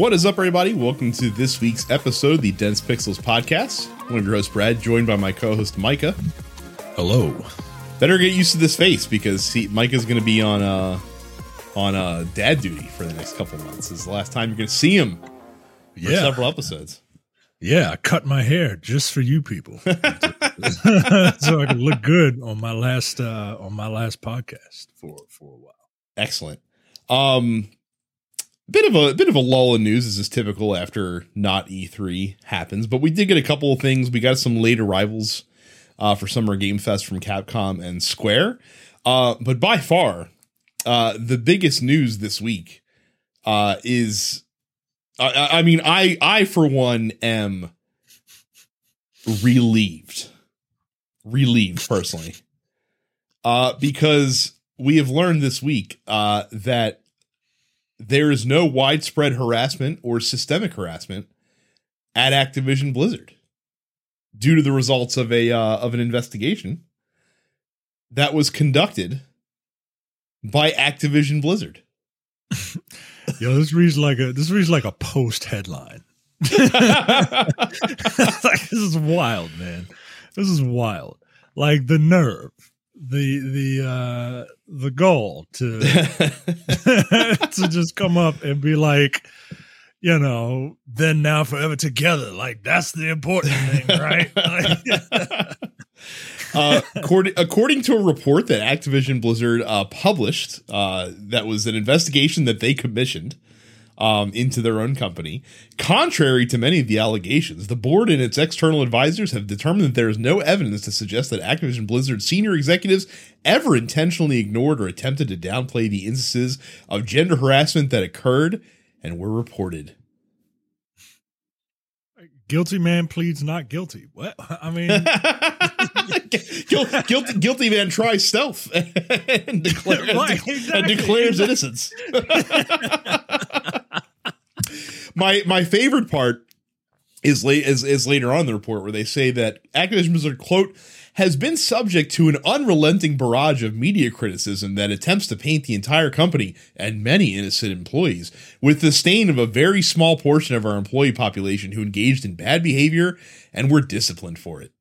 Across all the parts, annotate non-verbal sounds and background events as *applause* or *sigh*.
What is up, everybody? Welcome to this week's episode of the Dense Pixels podcast. I'm your host, Brad, joined by my co host, Micah. Hello. Better get used to this face because he, Micah's going to be on uh, on uh, dad duty for the next couple months. This is the last time you're going to see him for Yeah. several episodes. Yeah, I cut my hair just for you people. *laughs* so I can look good on my last uh on my last podcast for for a while. Excellent. Um, bit of a bit of a lull in news as is typical after not E3 happens, but we did get a couple of things. We got some late arrivals uh, for Summer Game Fest from Capcom and Square. Uh, but by far, uh, the biggest news this week uh, is, I- I, mean, I I for one am relieved, relieved personally, uh, because we have learned this week uh, that there is no widespread harassment or systemic harassment at Activision Blizzard due to the results of a uh, of an investigation that was conducted by Activision Blizzard. *laughs* Yo, this reads like a this reads like a post headline. *laughs* *laughs* like, this is wild, man. This is wild. Like the nerve, the the uh the goal to *laughs* to just come up and be like, you know, then now forever together. Like that's the important thing, right? *laughs* Like, *laughs* uh, according, according to a report that Activision Blizzard uh, published, uh, that was an investigation that they commissioned um, into their own company. Contrary to many of the allegations, the board and its external advisors have determined that there is no evidence to suggest that Activision Blizzard senior executives ever intentionally ignored or attempted to downplay the instances of gender harassment that occurred and were reported. guilty man pleads not guilty. What? *laughs* I mean, *laughs* Guil- guilty, guilty man tries stealth *laughs* and, declare, Right, and exactly. declares innocence. My my favorite part is late is, is later on in the report where they say that Activision Blizzard quote has been subject to an unrelenting barrage of media criticism that attempts to paint the entire company and many innocent employees with the stain of a very small portion of our employee population who engaged in bad behavior and were disciplined for it.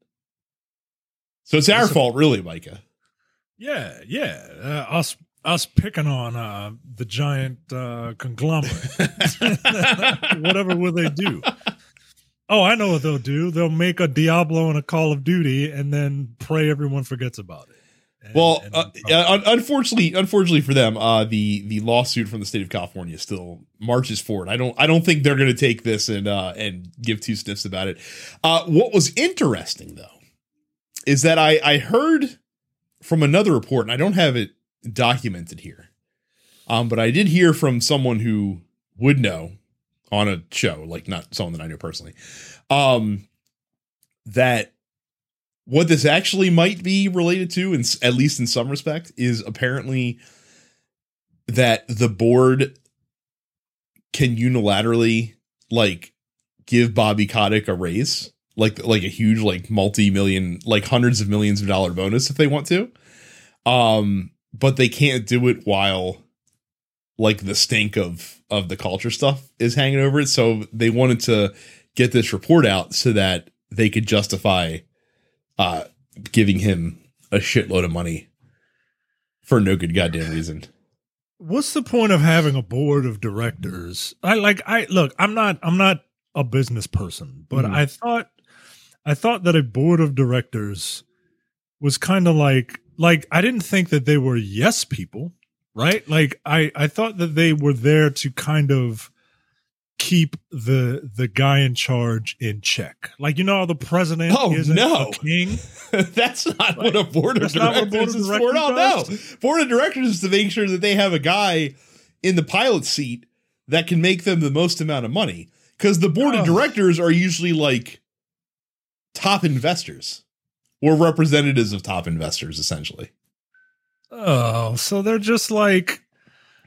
So it's our fault, really, Micah. yeah, yeah. Uh, us us picking on uh, the giant uh, conglomerate. *laughs* Whatever will they do? Oh, I know what they'll do. They'll make a Diablo and a Call of Duty, and then pray everyone forgets about it. And- Well, and- uh, unfortunately, unfortunately for them, uh, the the lawsuit from the state of California still marches forward. I don't I don't think they're going to take this and uh, and give two sniffs about it. Uh, what was interesting though is that I I heard from another report, and I don't have it documented here, um, but I did hear from someone who would know on a show, like not someone that I know personally, um, that what this actually might be related to, and at least in some respect, is apparently that the board can unilaterally like give Bobby Kotick a raise, like like a huge like multi million, like hundreds of millions of dollar bonus if they want to, um, but they can't do it while like the stink of of the culture stuff is hanging over it. So they wanted to get this report out so that they could justify uh giving him a shitload of money for no good goddamn reason. what's the point of having a board of directors i like i look i'm not i'm not a business person but Mhm. i thought i thought that a board of directors was kind of like like i didn't think that they were yes people right like i i thought that they were there to kind of keep the the guy in charge in check like you know how the president Oh, isn't no. a king *laughs* That's not what a board of That's not what a directors board of is for. No, no. Board of directors is to make sure that they have a guy in the pilot seat that can make them the most amount of money. Because the board of Oh. directors are usually like top investors or representatives of top investors, essentially. Oh, so they're just like,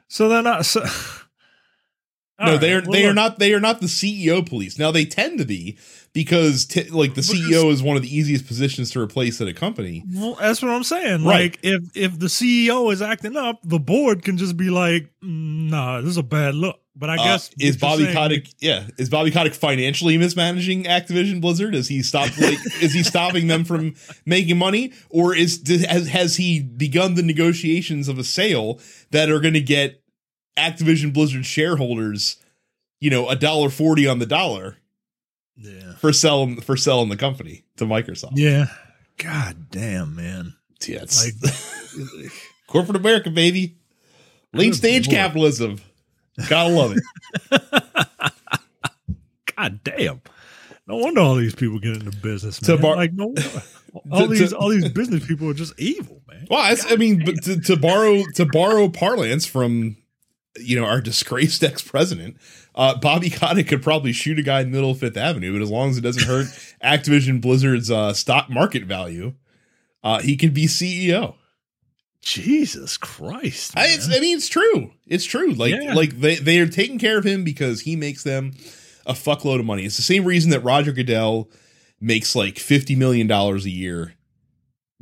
so they're not. So, no, All they are well, they are not they are not the CEO police. Now they tend to be because t- like the CEO is one of the easiest positions to replace at a company. Well, that's what I'm saying. Right. Like, if if the CEO is acting up, the board can just be like, "Mm, "Nah, this is a bad look." But I Uh, guess is Bobby saying- Kotick yeah is Bobby Kotick financially mismanaging Activision Blizzard? Is he stopped like is he stopping them from making money, or is has has he begun the negotiations of a sale that are going to get Activision Blizzard shareholders, you know, a dollar forty on the dollar Yeah. for selling for selling the company to Microsoft? Yeah. God damn, man. Yeah, it's Like, *laughs* corporate America, baby, late stage lord. capitalism. Gotta love it. *laughs* God damn. No wonder all these people get into business, To man. bar- like no, *laughs* all To- these to- all these business people are just evil, man. Well, I, I mean, to, to borrow to borrow parlance from you know our *laughs* disgraced ex president, uh, Bobby Kotick could probably shoot a guy in the middle of Fifth Avenue, but as long as it doesn't hurt *laughs* Activision Blizzard's uh, stock market value, uh, he can be CEO. Jesus Christ. I, it's. I mean, it's true. It's true. Like Yeah. like they they are taking care of him because he makes them a fuckload of money. It's the same reason that Roger Goodell makes like fifty million dollars a year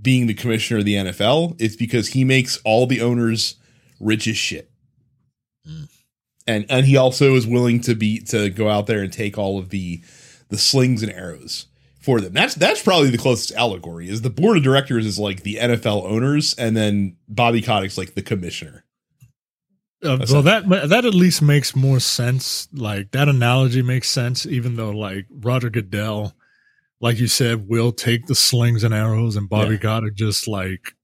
being the commissioner of the NFL. It's because he makes all the owners rich as shit. Mm. And and he also is willing to be to go out there and take all of the the slings and arrows for them. That's that's probably the closest allegory. Is the board of directors is like the NFL owners, and then Bobby Kotick's like the commissioner. Uh, well, that that at least makes more sense. Like that analogy makes sense, even though like Roger Goodell, like you said, will take the slings and arrows, and Bobby Yeah. Goddard just like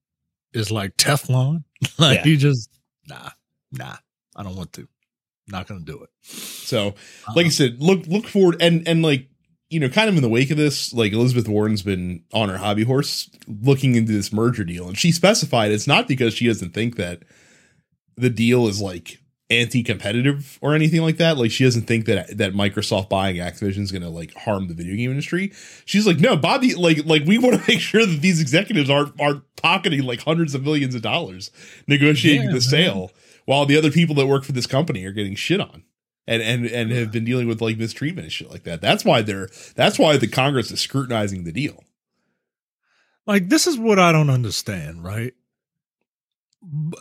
is like Teflon. *laughs* like Yeah. he just nah, nah. I don't want to. Not gonna do it. So, uh-huh. like I said, look look forward and and like you know, kind of in the wake of this, like Elizabeth Warren's been on her hobby horse looking into this merger deal, and she specified it's not because she doesn't think that the deal is like anti-competitive or anything like that. Like she doesn't think that that Microsoft buying Activision is going to like harm the video game industry. She's like, no, Bobby, like like we want to *laughs* make sure that these executives aren't aren't pocketing like hundreds of millions of dollars negotiating Yeah, the man. sale, while the other people that work for this company are getting shit on and and and have been dealing with like mistreatment and shit like that. That's why they're that's why the Congress is scrutinizing the deal. Like this is what I don't understand, right?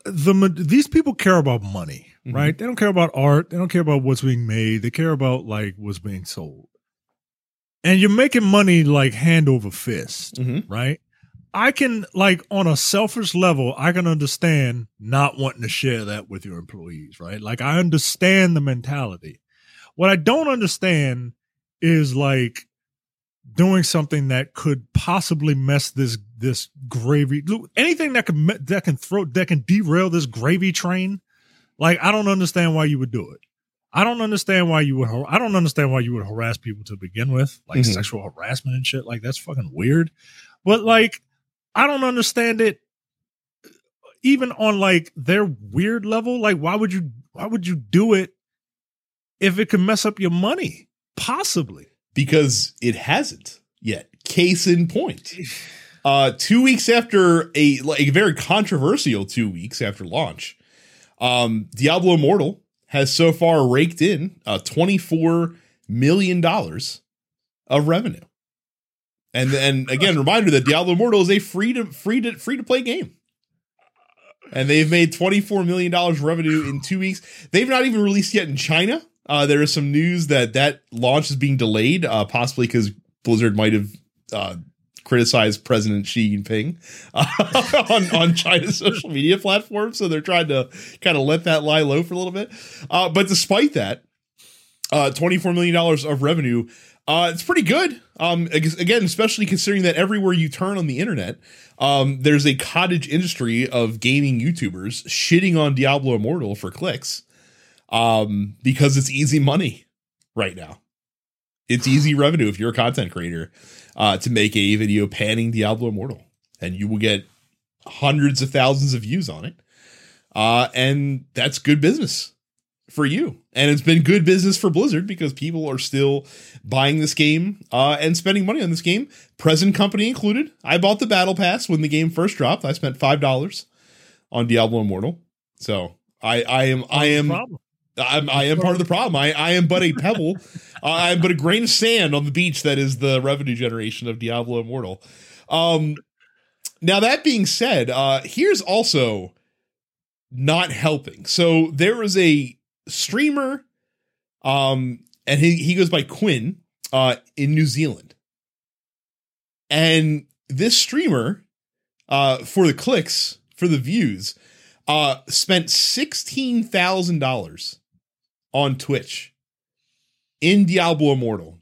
The these people care about money, Mhm. right? They don't care about art. They don't care about what's being made. They care about like what's being sold. And you're making money like hand over fist, Mm-hmm. right? I can like on a selfish level, I can understand not wanting to share that with your employees, right? Like I understand the mentality. What I don't understand is like doing something that could possibly mess this this gravy anything that can that can throw that can derail this gravy train. Like I don't understand why you would do it. I don't understand why you would. I don't understand why you would harass people to begin with, like Mhm. sexual harassment and shit. Like that's fucking weird. But like, I don't understand it. Even on like their weird level, like why would you? Why would you do it if it could mess up your money? Possibly. Because it hasn't yet. Case in point. Uh, two weeks after a like very controversial two weeks after launch, um, Diablo Immortal has so far raked in uh, twenty four million dollars of revenue. And then again, reminder that Diablo Immortal is a free to free to free to play game. And they've made twenty four million dollars revenue in two weeks. They've not even released yet in China. Uh, there is some news that that launch is being delayed, uh, possibly because Blizzard might have uh, criticized President Xi Jinping *laughs* on on China's *laughs* social media platform, so they're trying to kind of let that lie low for a little bit. Uh, but despite that, uh, twenty four million dollars of revenue. Uh, it's pretty good. Um, again, especially considering that everywhere you turn on the internet, um, there's a cottage industry of gaming YouTubers shitting on Diablo Immortal for clicks, um, because it's easy money right now. It's easy revenue if you're a content creator uh, to make a video panning Diablo Immortal, and you will get hundreds of thousands of views on it, uh, and that's good business for you. And it's been good business for Blizzard because people are still buying this game uh, and spending money on this game, present company included. I bought the battle pass when the game first dropped. I spent five dollars on Diablo Immortal, so I I am I am. I'm, I am part of the problem. I, I am but a pebble. uh, *laughs* I am but a grain of sand on the beach that is the revenue generation of Diablo Immortal. Um, now that being said, uh, here's also not helping. So there is a streamer, um, and he he goes by Quin, uh, in New Zealand, and this streamer, uh, for the clicks for the views, uh, spent sixteen thousand dollars on Twitch in Diablo Immortal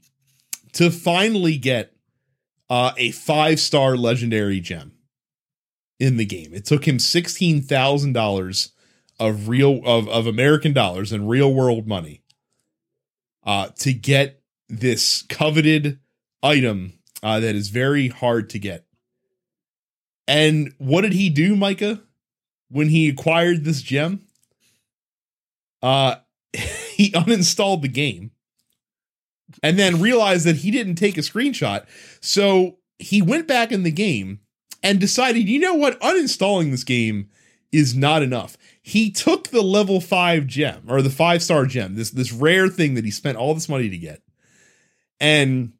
to finally get uh, a five star legendary gem in the game. It took him sixteen thousand dollars of real of, of American dollars and real world money uh, to get this coveted item uh, that is very hard to get. And what did he do, Micah, when he acquired this gem? Uh, *laughs* he uninstalled the game and then realized that he didn't take a screenshot. So he went back in the game and decided, you know what, uninstalling this game is not enough. He took the level five gem or the five star gem, this this rare thing that he spent all this money to get, and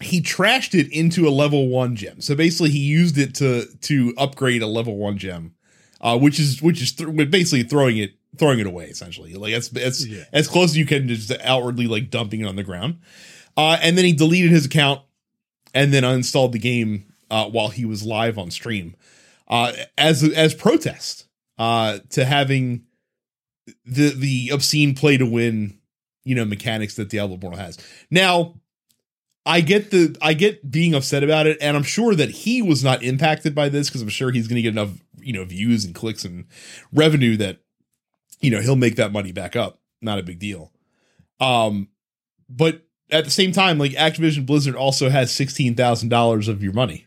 he trashed it into a level one gem. So basically, he used it to to upgrade a level one gem, uh, which is which is th- basically throwing it throwing it away essentially. Like it's it's Yeah. as close as you can to just outwardly like dumping it on the ground. Uh, and then he deleted his account and then uninstalled the game uh, while he was live on stream uh, as as protest uh, to having the the obscene play to win you know mechanics that Diablo Immortal has. Now, I get the I get being upset about it, and I'm sure that he was not impacted by this because I'm sure he's going to get enough you know views and clicks and revenue that you know he'll make that money back up. Not a big deal. Um, but at the same time, like Activision Blizzard also has sixteen thousand dollars of your money.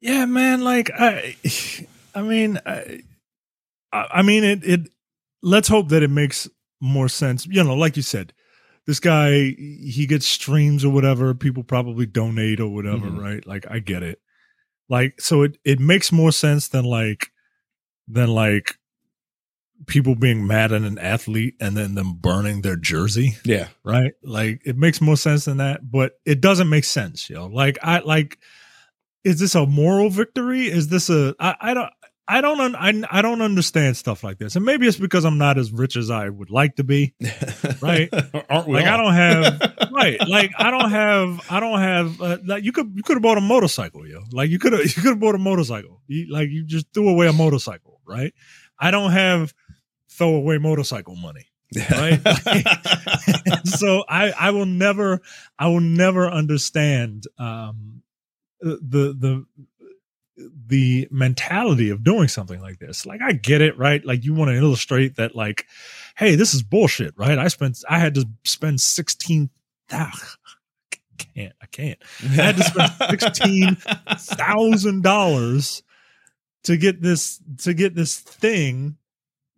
Yeah, man. Like I, *sighs* I mean, I, I mean, it. It. Let's hope that it makes more sense. You know, like you said, this guy he gets streams or whatever. People probably donate or whatever, Mhm. right? Like I get it. Like so, it it makes more sense than like than like people being mad at an athlete and then them burning their jersey Yeah, right? Like it makes more sense than that, but it doesn't make sense, yo. Like I like is this a moral victory? Is this a I, I don't I don't un, I, I don't understand stuff like this. And maybe it's because I'm not as rich as I would like to be. *laughs* Right. Aren't we? Like I don't have *laughs* right. Like I don't have I don't have uh, like you could you could have bought a motorcycle, yo. Like you could have *laughs* you could have bought a motorcycle. You, like you just threw away a motorcycle, right? I don't have throwaway motorcycle money. right? so I I will never I will never understand um the the the mentality of doing something like this. Like I get it, right? Like you want to illustrate that like hey, this is bullshit, right? I spent I had to spend 16 ah, I can't I can't. I had to spend *laughs* sixteen thousand dollars to get this to get this thing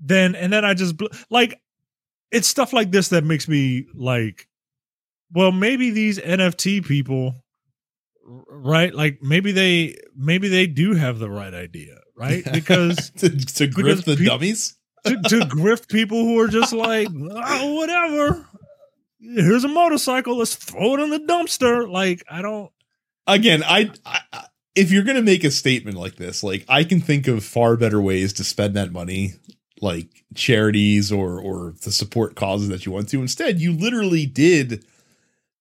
then and then i just like it's stuff like this that makes me like well maybe these nft people right? Like maybe they maybe they do have the right idea right? *laughs* Because *laughs* to, to because the pe- dummies. to, to grift people who are just like oh, *laughs* whatever. Here's a motorcycle. Let's throw it in the dumpster. Like i don't Again, I, I I- if you're gonna make a statement like this, like I can think of far better ways to spend that money, like charities or or to support causes that you want to. Instead, you literally did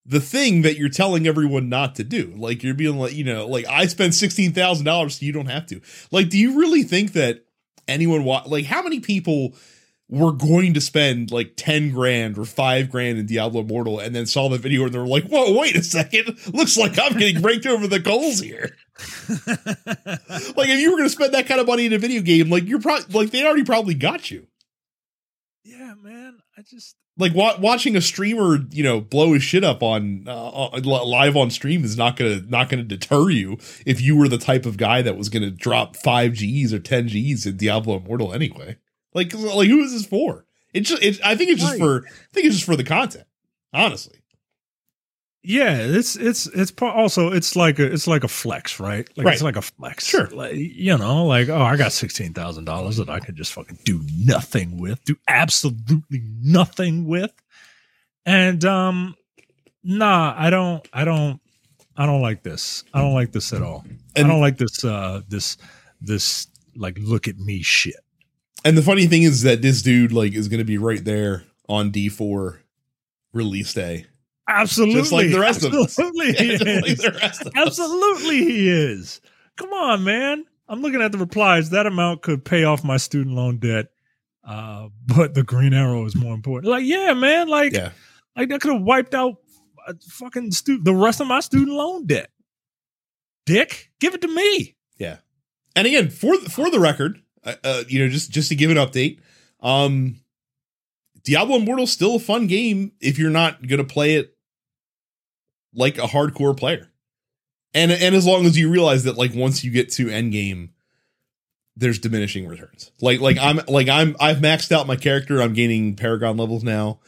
the thing that you're telling everyone not to do. Like you're being like, you know, like I spent sixteen thousand dollars, so you don't have to. Like, do you really think that anyone wa- like how many people were going to spend like 10 grand or 5 grand in Diablo Immortal and then saw the video and they're like, whoa, wait a second. Looks like I'm getting raked over the coals here. *laughs* Like, if you were going to spend that kind of money in a video game, like, you're probably, like, they already probably got you. yeah man i just Like, wa- watching a streamer, you know, blow his shit up on, uh, uh, live on stream is not going to, not going to deter you if you were the type of guy that was going to drop 5 Gs or 10 Gs in Diablo Immortal anyway. Like, like, who is this for? It's just, it, I think it's just Right. for, I think it's just for the content, honestly. Yeah, it's it's it's also it's like a it's like a flex, right? Like Right. it's like a flex. Sure. Like, you know, like oh, I got sixteen thousand dollars that I could just fucking do nothing with, do absolutely nothing with. And um nah, I don't I don't I don't like this. I don't like this at all. I don't like this uh this this like look at me shit. And the funny thing is that this dude like is going to be right there on D4 release day. Absolutely. Just like the rest of us. Absolutely. he *laughs* Like is. the rest of us. Absolutely, he is. Come on, man. I'm looking at the replies. That amount could pay off my student loan debt, uh, but the green arrow is more important. Like, yeah, man. Like, Yeah. like that could have wiped out uh, fucking stu- the rest of my student loan debt. Dick, give it to me. Yeah. And again, for for the record, uh, uh, you know, just just to give an update, um, Diablo Immortal's still a fun game if you're not gonna play it like a hardcore player, and and as long as you realize that like once you get to end game, there's diminishing returns. Like like I'm like I'm I've maxed out my character. I'm gaining Paragon levels now.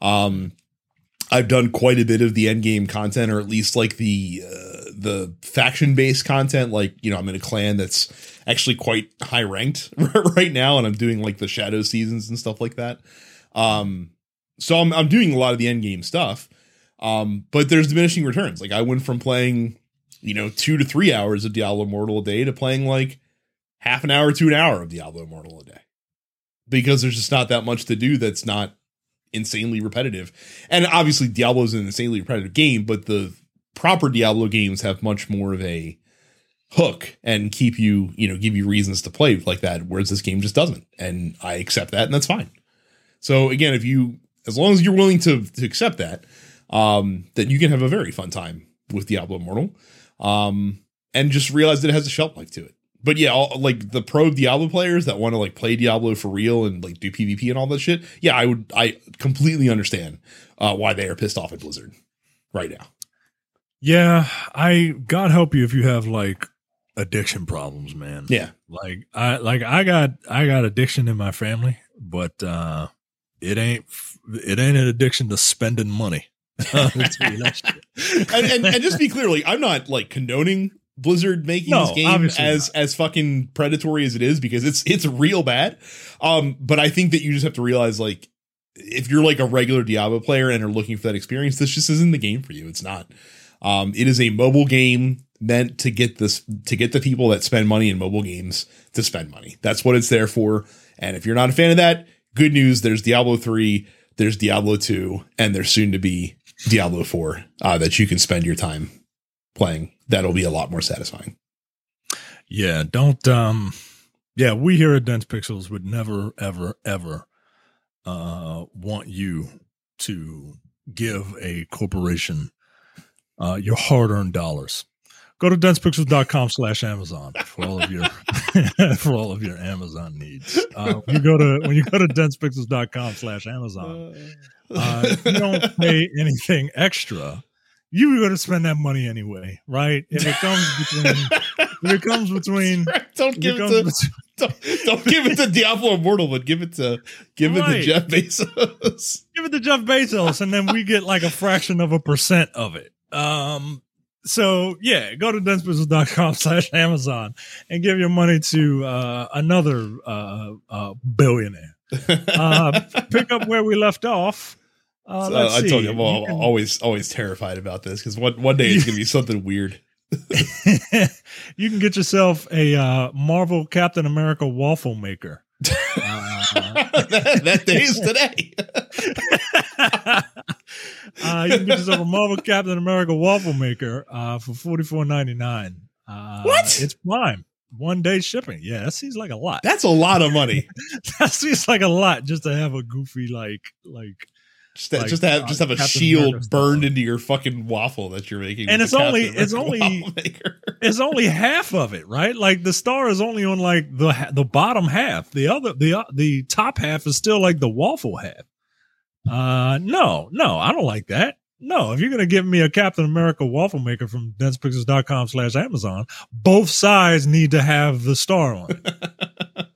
Um, I've done quite a bit of the end game content, or at least like the uh, the faction based content. Like you know, I'm in a clan that's actually quite high ranked *laughs* right now, and I'm doing like the shadow seasons and stuff like that. Um, so I'm I'm doing a lot of the end game stuff. Um, but there's diminishing returns. Like I went from playing, you know, two to three hours of Diablo Immortal a day to playing like half an hour to an hour of Diablo Immortal a day. Because there's just not that much to do that's not insanely repetitive. And obviously Diablo is an insanely repetitive game, but the proper Diablo games have much more of a hook and keep you, you know, give you reasons to play like that, whereas this game just doesn't. And I accept that and that's fine. So again, if you as long as you're willing to to accept that, um, then you can have a very fun time with Diablo Immortal. Um, and just realize that it has a shelf life to it. But yeah, all, like the pro Diablo players that want to like play Diablo for real and like do PvP and all that shit. Yeah, I would I completely understand uh, why they are pissed off at Blizzard right now. Yeah, I God help you if you have like addiction problems, man. Yeah. Like I like I got I got addiction in my family, but uh it ain't it ain't an addiction to spending money. I'll tell you that shit. and, and, and just be clear, like I'm not like condoning Blizzard making No, this game as as fucking predatory as it is because it's it's real bad. Um, but I think that you just have to realize like if you're like a regular Diablo player and are looking for that experience, this just isn't the game for you. It's not. Um, it is a mobile game meant to get this to get the people that spend money in mobile games to spend money. That's what it's there for. And if you're not a fan of that, good news. There's Diablo three, there's Diablo two, and there's soon to be Diablo four uh, that you can spend your time playing. That'll be a lot more satisfying. Yeah, don't um yeah, we here at Dense Pixels would never ever ever uh want you to give a corporation uh your hard-earned dollars. Go to densepixels.com slash Amazon for all of your *laughs* for all of your Amazon needs. Uh, you go to when you go to densepixels.com slash Amazon, uh, if you don't pay anything extra, you going to spend that money anyway, right? If it comes between if it comes *laughs* between don't give it it to *laughs* don't, don't give it to Diablo Immortal, but give it to give it to Jeff Bezos. *laughs* give it to Jeff Bezos, and then we get like a fraction of a percent of it. Um, so yeah, go to densepixels.com slash Amazon and give your money to uh, another uh, uh, billionaire. Uh, pick up where we left off. Uh, So, I told you, I'm al- You can- always always terrified about this because one one day it's gonna be *laughs* something weird. *laughs* you can get yourself a uh, Marvel Captain America waffle maker. Uh, *laughs* that, that day is today. uh, you can get yourself a Marvel Captain America waffle maker uh, for forty four ninety nine. Uh, What? It's Prime. One day shipping. Yeah, that seems like a lot. That's a lot of money. *laughs* that seems like a lot just to have a goofy like like. Just to, Like, just to have uh, just have a Captain shield America burned into your fucking waffle that you're making. And it's only- it's only-. *laughs* It's only half of it, right? Like the star is only on like the the bottom half. The other the uh, the top half is still like the waffle half. Uh, no, no, I don't like that. No, if you're gonna give me a Captain America waffle maker from densepixels.com slash Amazon, both sides need to have the star on it. *laughs*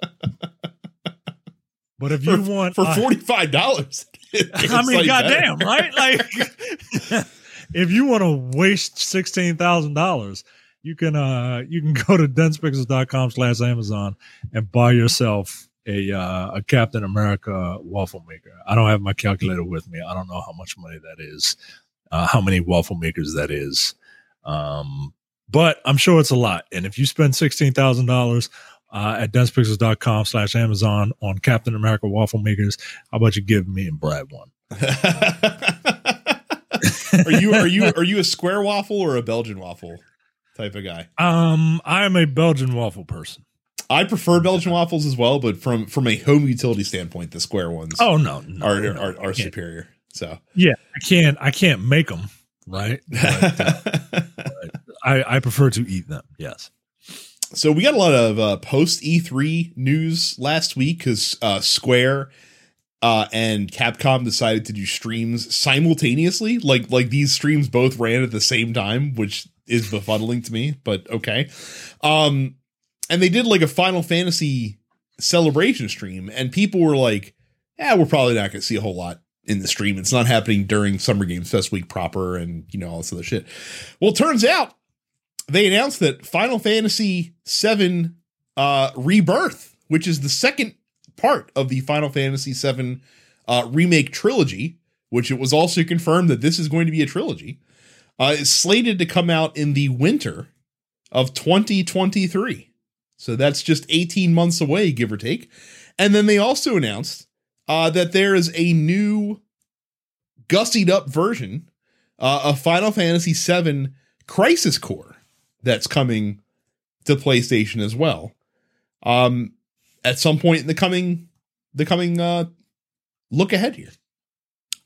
But if you for, want for forty five dollars. *laughs* I mean, goddamn, right? Like, *laughs* if you want to waste sixteen thousand dollars, you can uh you can go to densepixels.com slash Amazon and buy yourself a uh, a Captain America waffle maker. I don't have my calculator with me. I don't know how much money that is, uh, how many waffle makers that is. Um, but I'm sure it's a lot. And if you spend sixteen thousand dollars uh, at densepixels.com slash Amazon on Captain America waffle makers, how about you give me and Brad one? *laughs* are you are you are you a square waffle or a Belgian waffle type of guy? Um, I'm a Belgian waffle person. I prefer Belgian waffles as well, but from from a home utility standpoint, the square ones oh no, no are no, are, are superior. So yeah, I can't I can't make them right. *laughs* But, uh, but I I prefer to eat them. Yes. So we got a lot of uh, post E3 news last week because uh, Square uh, and Capcom decided to do streams simultaneously. Like like these streams both ran at the same time, which is befuddling to me. But okay. Um, and they did like a Final Fantasy celebration stream, and people were like, "Yeah, we're probably not going to see a whole lot in the stream. It's not happening during Summer Games Fest week proper, and you know all this other shit." Well, turns out they announced that Final Fantasy VII uh, Rebirth, which is the second part of the Final Fantasy VII uh, remake trilogy, which it was also confirmed that this is going to be a trilogy, uh, is slated to come out in the winter of 2023. So that's just 18 months away, give or take. And then they also announced uh, that there is a new gussied up version uh, of Final Fantasy VII Crisis Core that's coming to PlayStation as well. Um, at some point in the coming the coming uh look ahead here.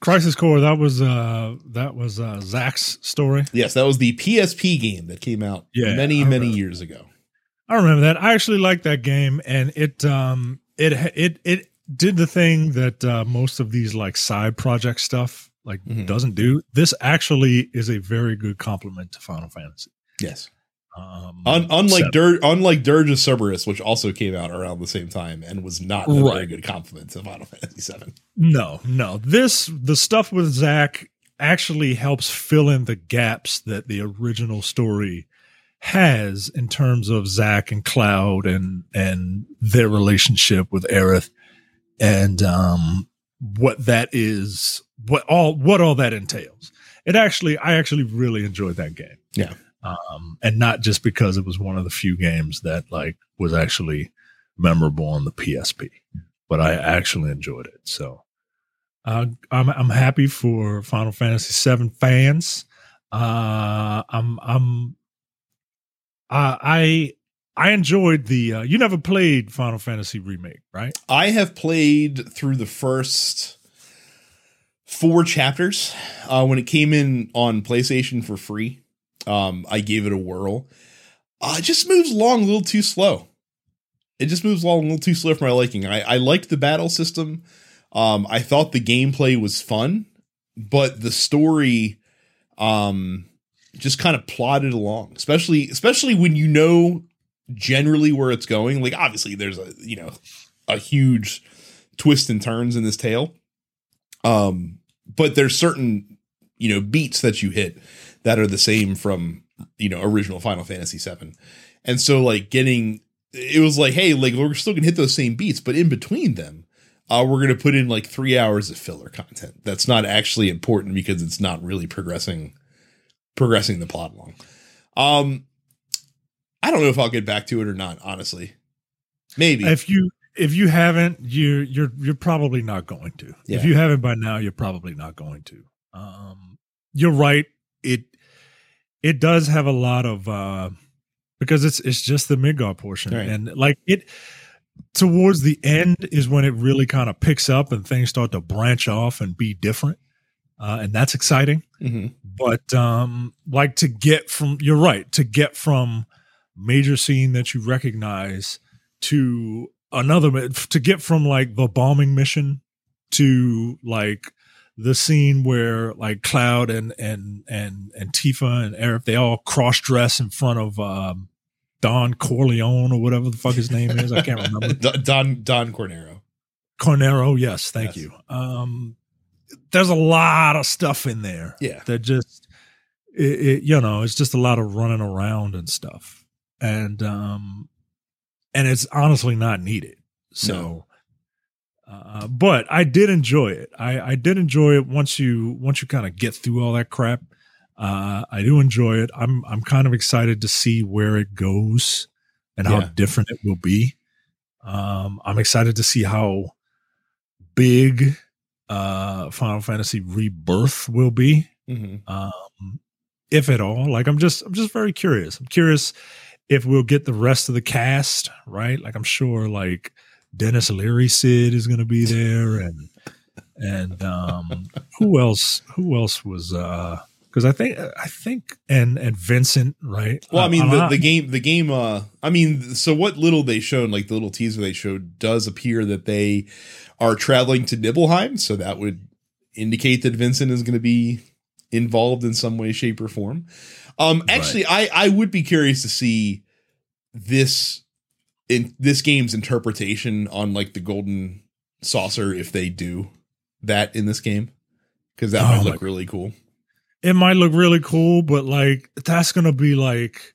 Crisis Core, that was uh that was uh Zack's story. Yes, that was the PSP game that came out Yeah, many, many years ago. I remember that. I actually liked that game, and it um it it it did the thing that uh, most of these like side project stuff like Mhm. doesn't do. This actually is a very good compliment to Final Fantasy. Yes. Um, Un- unlike Dir- unlike Dirge of Cerberus, which also came out around the same time and was not a very good compliment to Final *laughs* Fantasy VII. no, no, this the stuff with Zack actually helps fill in the gaps that the original story has in terms of Zack and Cloud and and their relationship with Aerith and um what that is what all what all that entails. It actually I actually really enjoyed that game. Yeah. Um and not just because it was one of the few games that like was actually memorable on the PSP, but I actually enjoyed it. So uh, I'm I'm happy for Final Fantasy VII fans. Uh, I'm I'm uh, I I enjoyed the. Uh, you never played Final Fantasy remake, right? I have played through the first four chapters uh, when it came in on PlayStation for free. Um, I gave it a whirl. Uh, it just moves along a little too slow. It just moves along a little too slow for my liking. I, I liked the battle system. Um, I thought the gameplay was fun, but the story um, just kind of plodded along, especially especially when you know generally where it's going. Like obviously there's a you know a huge twist and turns in this tale. Um, but there's certain you know beats that you hit that are the same from you know original Final Fantasy VII, and so like getting it was like hey like we're still gonna hit those same beats, but in between them. Uh, we're gonna put in like three hours of filler content. That's not actually important because it's not really progressing, progressing the plot along. Um, I don't know if I'll get back to it or not. Honestly, maybe. If you if you haven't, you you're you're probably not going to. Yeah. If you haven't by now, you're probably not going to. Um, you're right. It it does have a lot of uh because it's it's just the Midgar portion, Right. and like it towards the end is when it really kind of picks up and things start to branch off and be different, uh, and that's exciting. Mhm. but um like to get from you're right to get from major scene that you recognize to another to get from like the bombing mission to like the scene where like cloud and and and and tifa and aerith they all cross dress in front of um don corleone or whatever the fuck his name is i can't remember *laughs* Don Don Corneo. corneo yes thank Yes. you um there's a lot of stuff in there Yeah. that just it, it, you know, it's just a lot of running around and stuff, and um, and it's honestly not needed. So, No. uh, but I did enjoy it. I I did enjoy it once you once you kind of get through all that crap. Uh, I do enjoy it. I'm I'm kind of excited to see where it goes and how different it will be. Um, I'm excited to see how big uh Final Fantasy Rebirth will be Mhm. um, if at all. Like I'm just I'm just very curious. I'm curious if we'll get the rest of the cast right. Like I'm sure like Denis Leary Cid is going to be there, and and um, who else? Who else was? uh Because I think I think and and Vincent right. Well, I Uh, mean, I'm the, the game, the game. Uh, I mean, so what little they showed, like the little teaser they showed, does appear that they are traveling to Nibelheim. So that would indicate that Vincent is going to be involved in some way, shape, or form. Um, actually, I I would be curious to see this in this game's interpretation on like the golden saucer if they do that in this game because that Oh, might look really cool. It might look really cool, but like that's gonna be like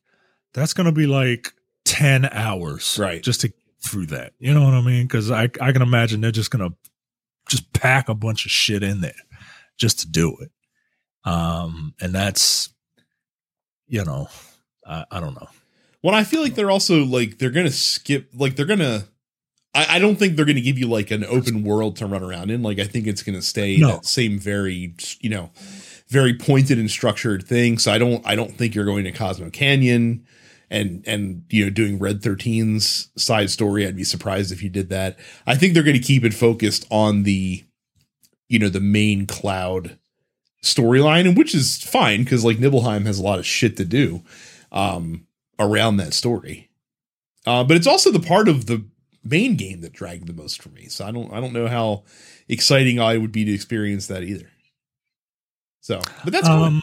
that's gonna be like ten hours, Right. Just to get through that, you know what I mean? Because I I can imagine they're just gonna just pack a bunch of shit in there just to do it, um, and that's you know I, I don't know. Well, I feel like they're also like they're gonna skip like they're gonna. I, I don't think they're gonna give you like an open world to run around in. Like I think it's gonna stay No. that same very you know very pointed and structured thing. So I don't I don't think you're going to Cosmo Canyon and and you know doing Red 13's side story. I'd be surprised if you did that. I think they're going to keep it focused on the you know the main cloud storyline, and which is fine because like Nibelheim has a lot of shit to do um, around that story. Uh, but it's also the part of the main game that dragged the most for me. So I don't I don't know how exciting I would be to experience that either. So, but that's cool. um,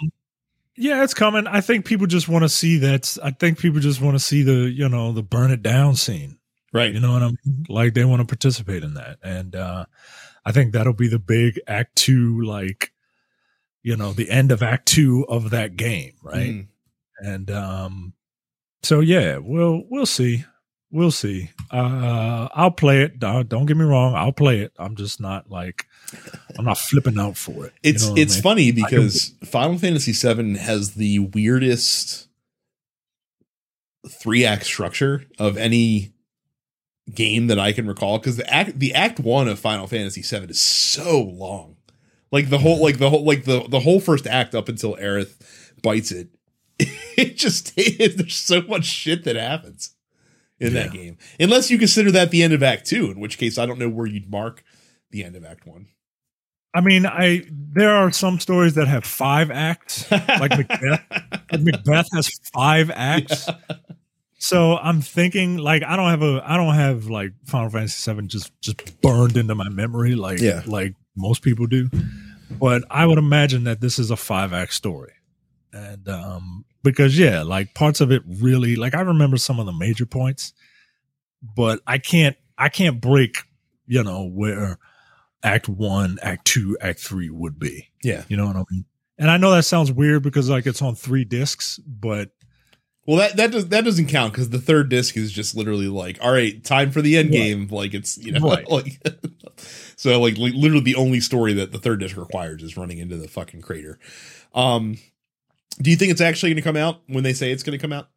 yeah, it's coming. I think people just want to see that. I think people just want to see the you know the burn it down scene. right. You know what I mean? Like they want to participate in that. And uh I think that'll be the big act two, like, you know, the end of act two of that game, right? Mm. And um so yeah, we'll we'll see. We'll see. Uh I'll play it. Don't don't get me wrong, I'll play it. I'm just not like I'm not flipping out for it. You It's know what I it's mean? funny because Final Fantasy VII has the weirdest three act structure of any game that I can recall. Because the act the act one of Final Fantasy VII is so long, like the whole like the whole like the the whole first act up until Aerith bites it. *laughs* It just *laughs* there's so much shit that happens in that game, unless you consider that the end of Act two, in which case I don't know where you'd mark the end of Act one. I mean, I there are some stories that have five acts. Like Macbeth. *laughs* Like Macbeth has five acts. So I'm thinking like I don't have a I don't have like Final Fantasy VII just just burned into my memory like Yeah. like most people do. But I would imagine that this is a five act story. And um because yeah, like parts of it really like I remember some of the major points, but I can't I can't break, you know, where act 1, act 2, act 3 would be. Yeah. You know what I mean? And I know that sounds weird because like it's on 3 discs, but Well, that that does that doesn't count because the third disc is just literally like, all right, time for the end Right. game. Like it's you know Right. *laughs* like *laughs* so like li- literally the only story that the third disc requires is running into the fucking crater. Um, do you think it's actually going to come out when they say it's going to come out?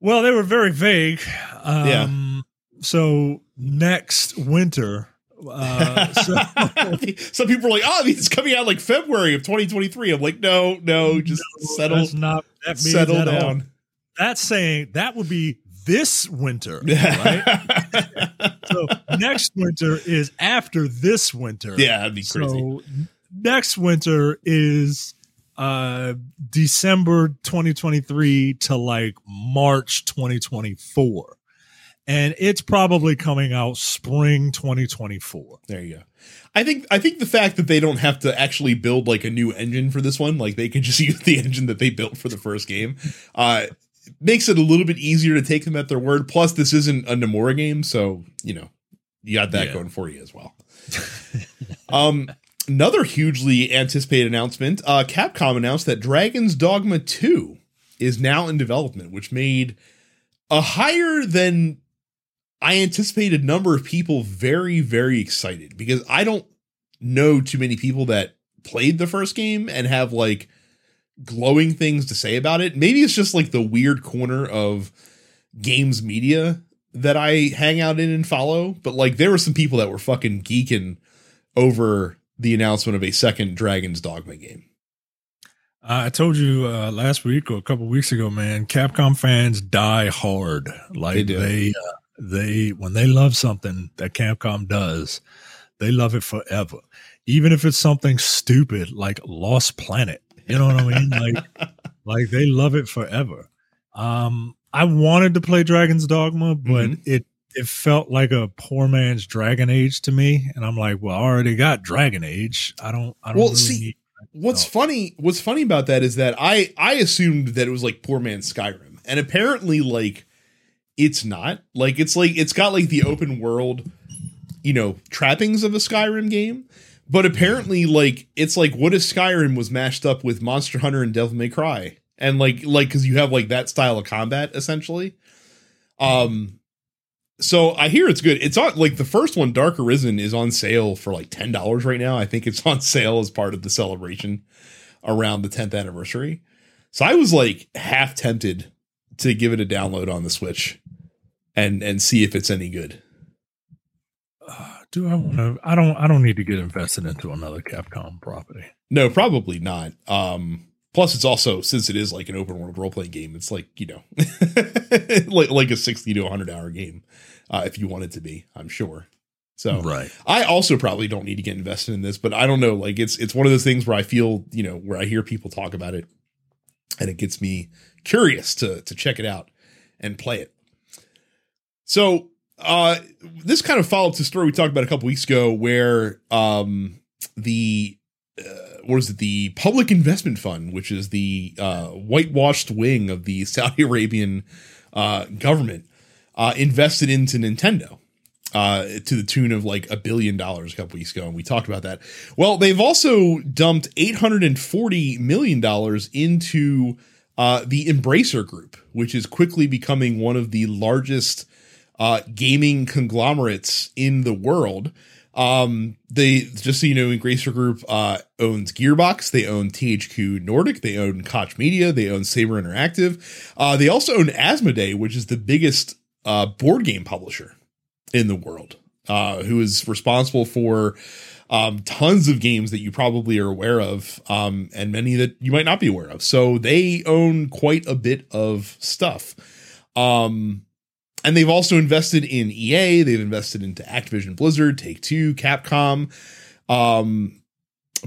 Well, they were very vague. Um, Yeah. So next winter. Uh, so, *laughs* Some people are like, oh, it's coming out like February of 2023. I'm like, no, no, just settle, that's not that settle at all. That's saying that would be this winter, *laughs* right? so next winter is after this winter. yeah, that'd be crazy. So next winter is uh December 2023 to like March 2024. And it's probably coming out spring 2024. There you go. I think I think the fact that they don't have to actually build like a new engine for this one, like they can just *laughs* use the engine that they built for the first game, uh, makes it a little bit easier to take them at their word. Plus, this isn't a Nomura game, so you know you got that Yeah. going for you as well. *laughs* um, another hugely anticipated announcement uh, Capcom announced that Dragon's Dogma 2 is now in development, which made a higher than I anticipated number of people very, very excited because I don't know too many people that played the first game and have like glowing things to say about it. Maybe it's just like the weird corner of games media that I hang out in and follow, but like there were some people that were fucking geeking over the announcement of a second Dragon's Dogma game. I told you uh, last week or a couple weeks ago, man. Capcom fans die hard. Like they, they, uh, they, when they love something that Capcom does, they love it forever. Even if it's something stupid like Lost Planet, you know what I mean? Like, *laughs* like they love it forever. Um, I wanted to play Dragon's Dogma, but mm-hmm. it it felt like a poor man's Dragon Age to me, and I'm like, well, I already got Dragon Age. I don't. I don't well, really see, what's funny? What's funny about that is that I I assumed that it was like poor man's Skyrim, and apparently, like, it's not. Like, it's like it's got like the open world, you know, trappings of a Skyrim game. But apparently, like it's like what if Skyrim was mashed up with Monster Hunter and Devil May Cry, and like like because you have like that style of combat essentially. Um, so I hear it's good. It's on like the first one, Dark Arisen, is on sale for like ten dollars right now. I think it's on *laughs* sale as part of the celebration around the tenth anniversary. So I was like half tempted to give it a download on the Switch and and see if it's any good. Uh, do I want to? I don't. I don't need to get invested into another Capcom property. No, probably not. Um, plus, it's also since it is like an open world role playing game, it's like you know, *laughs* like like a sixty to hundred hour game uh, if you want it to be. I'm sure. So right. I also probably don't need to get invested in this, but I don't know. Like it's it's one of those things where I feel you know where I hear people talk about it, and it gets me curious to to check it out and play it. So uh, this kind of followed the story we talked about a couple weeks ago, where um, the uh, what is it? The Public Investment Fund, which is the uh, whitewashed wing of the *laughs* Saudi Arabian uh, government, uh, invested into Nintendo. Uh, to the tune of like a billion dollars a couple weeks ago, and we talked about that. Well, they've also dumped eight hundred and forty million dollars into uh, the Embracer Group, which is quickly becoming one of the largest gaming conglomerates in the world. Um, they just so you know, Embracer Group uh, owns Gearbox, they own THQ Nordic, they own Koch Media, they own Saber Interactive. Uh, they also own Asmodee, which is the biggest uh, board game publisher in the world, uh, who is responsible for um, tons of games that you probably are aware of, um, and many that you might not be aware of. So they own quite a bit of stuff. Um, and they've also invested in EA, they've invested into Activision Blizzard, Take Two, Capcom. Um,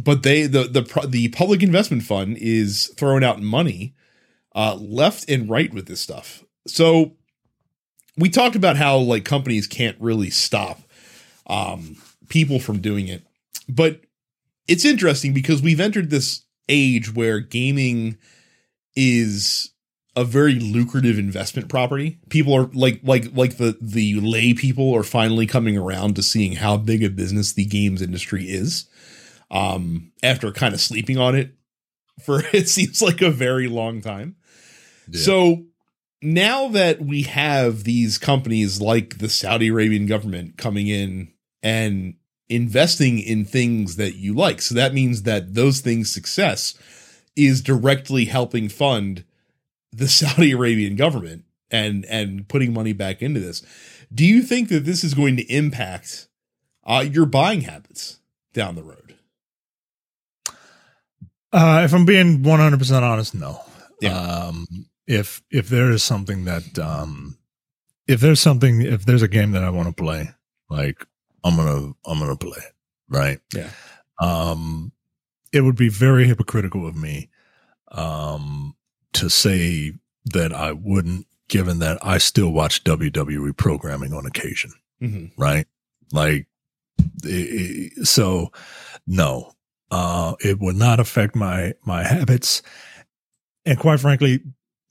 but they the the the public investment fund is throwing out money uh, left and right with this stuff. So we talked about how like companies can't really stop um, people from doing it, but it's interesting because we've entered this age where gaming is a very lucrative investment property. People are like like like the the lay people are finally coming around to seeing how big a business the games industry is. Um, after kind of sleeping on it for *laughs* it seems like a very long time. Yeah. So now that we have these companies like the Saudi Arabian government coming in and investing in things that you like, so that means that those things' success is directly helping fund the *laughs* Saudi Arabian government and and putting money back into this. Do you think that this is going to impact uh, your buying habits down the road? Uh, if I'm being 100 percent honest, no. Yeah. Um, if if there is something that um, if there's something if there's a game that I want to play, like I'm gonna I'm gonna play it, right? Yeah. Um, it would be very hypocritical of me um to say that I wouldn't, given that I still watch WWE programming on occasion, mm-hmm. right? Like, it, so no, uh, it would not affect my my habits, and quite frankly,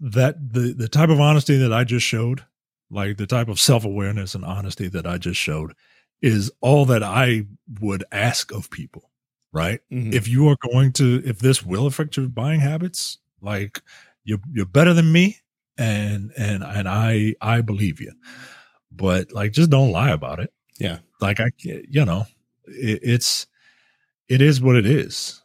that the the type of honesty that I just showed, like the type of self awareness and honesty that I just showed, is all that I would ask of people. right? Mhm. If you are going to, if this will affect your buying habits, like you're you're better than me, and and and I I believe you, but like just don't lie about it. Yeah. like I, you know, it, it's it is what it is.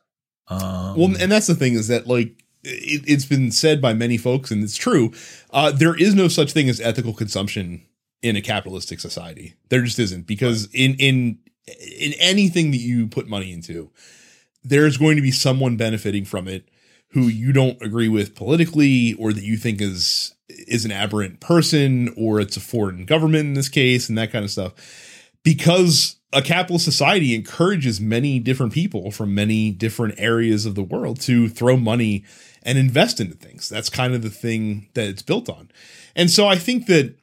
Um, Well, and that's the thing is that like it, it's been said by many folks, and it's true. Uh, there is no such thing as ethical consumption in a capitalistic society. There just isn't because in in in anything that you put money into, there's going to be someone benefiting from it who you don't agree with politically, or that you think is is an aberrant person, or it's a foreign government in this case, and that kind of stuff. Because a capitalist society encourages many different people from many different areas of the world to throw money and invest into things. That's kind of the thing that it's built on. And so I think that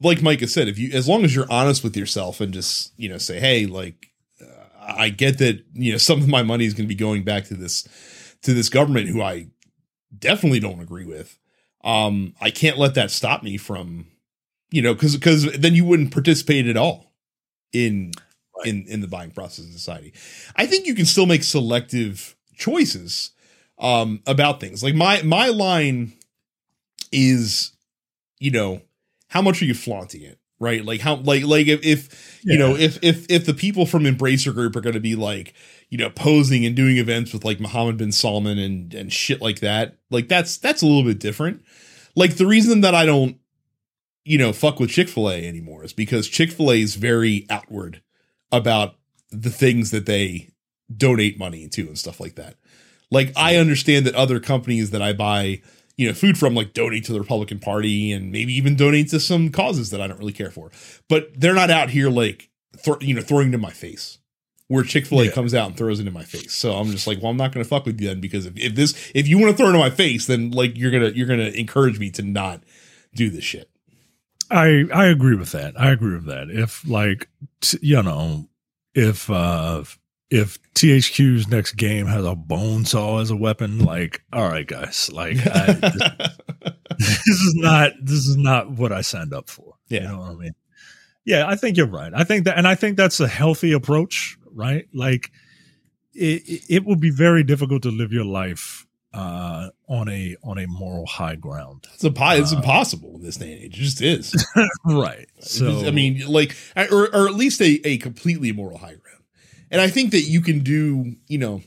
like has said, if you as long as you're honest with yourself and just, you know, say, "Hey, like uh, I get that, you know, some of my money is going to be going back to this to this government who I definitely don't agree with." Um I can't let that stop me from you know, cuz cuz then you wouldn't participate at all in in in the buying process in society. I think you can still make selective choices um about things. Like my my line is you know, how much are you flaunting it? Right? Like how like like if, if you know, if if if the people from Embracer Group are going to be like, you know, posing and doing events with like Mohammed bin Salman and and shit like that, like that's that's a little bit different. Like the reason that I don't you know, fuck with Chick-fil-A anymore is because Chick-fil-A is very outward about the things that they donate money to and stuff like that. Like I understand that other companies that I buy, you know, food from like donate to the Republican Party and maybe even donate to some causes that I don't really care for. But they're not out here like th- you know, throwing in my face. Where Chick-fil-A Yeah. comes out and throws it in my face. So I'm just like, well, I'm not gonna fuck with you then because if, if this if you want to throw it in my face, then like you're gonna you're gonna encourage me to not do this shit. I I agree with that. I agree with that. If like t- you know, if uh if THQ's next game has a bone saw as a weapon, like all right, guys, like I, *laughs* this, this is not this is not what I signed up for. Yeah. you know what I mean. Yeah, I think you're right. I think that, and I think that's a healthy approach, right? Like, it it- will be very difficult to live your life uh on a on a moral high ground, It's a pie. It's Uh, impossible in this day and age. It just is. *laughs* right? So I mean, like, or or at least a a completely moral high ground. And I think that you can do, you know,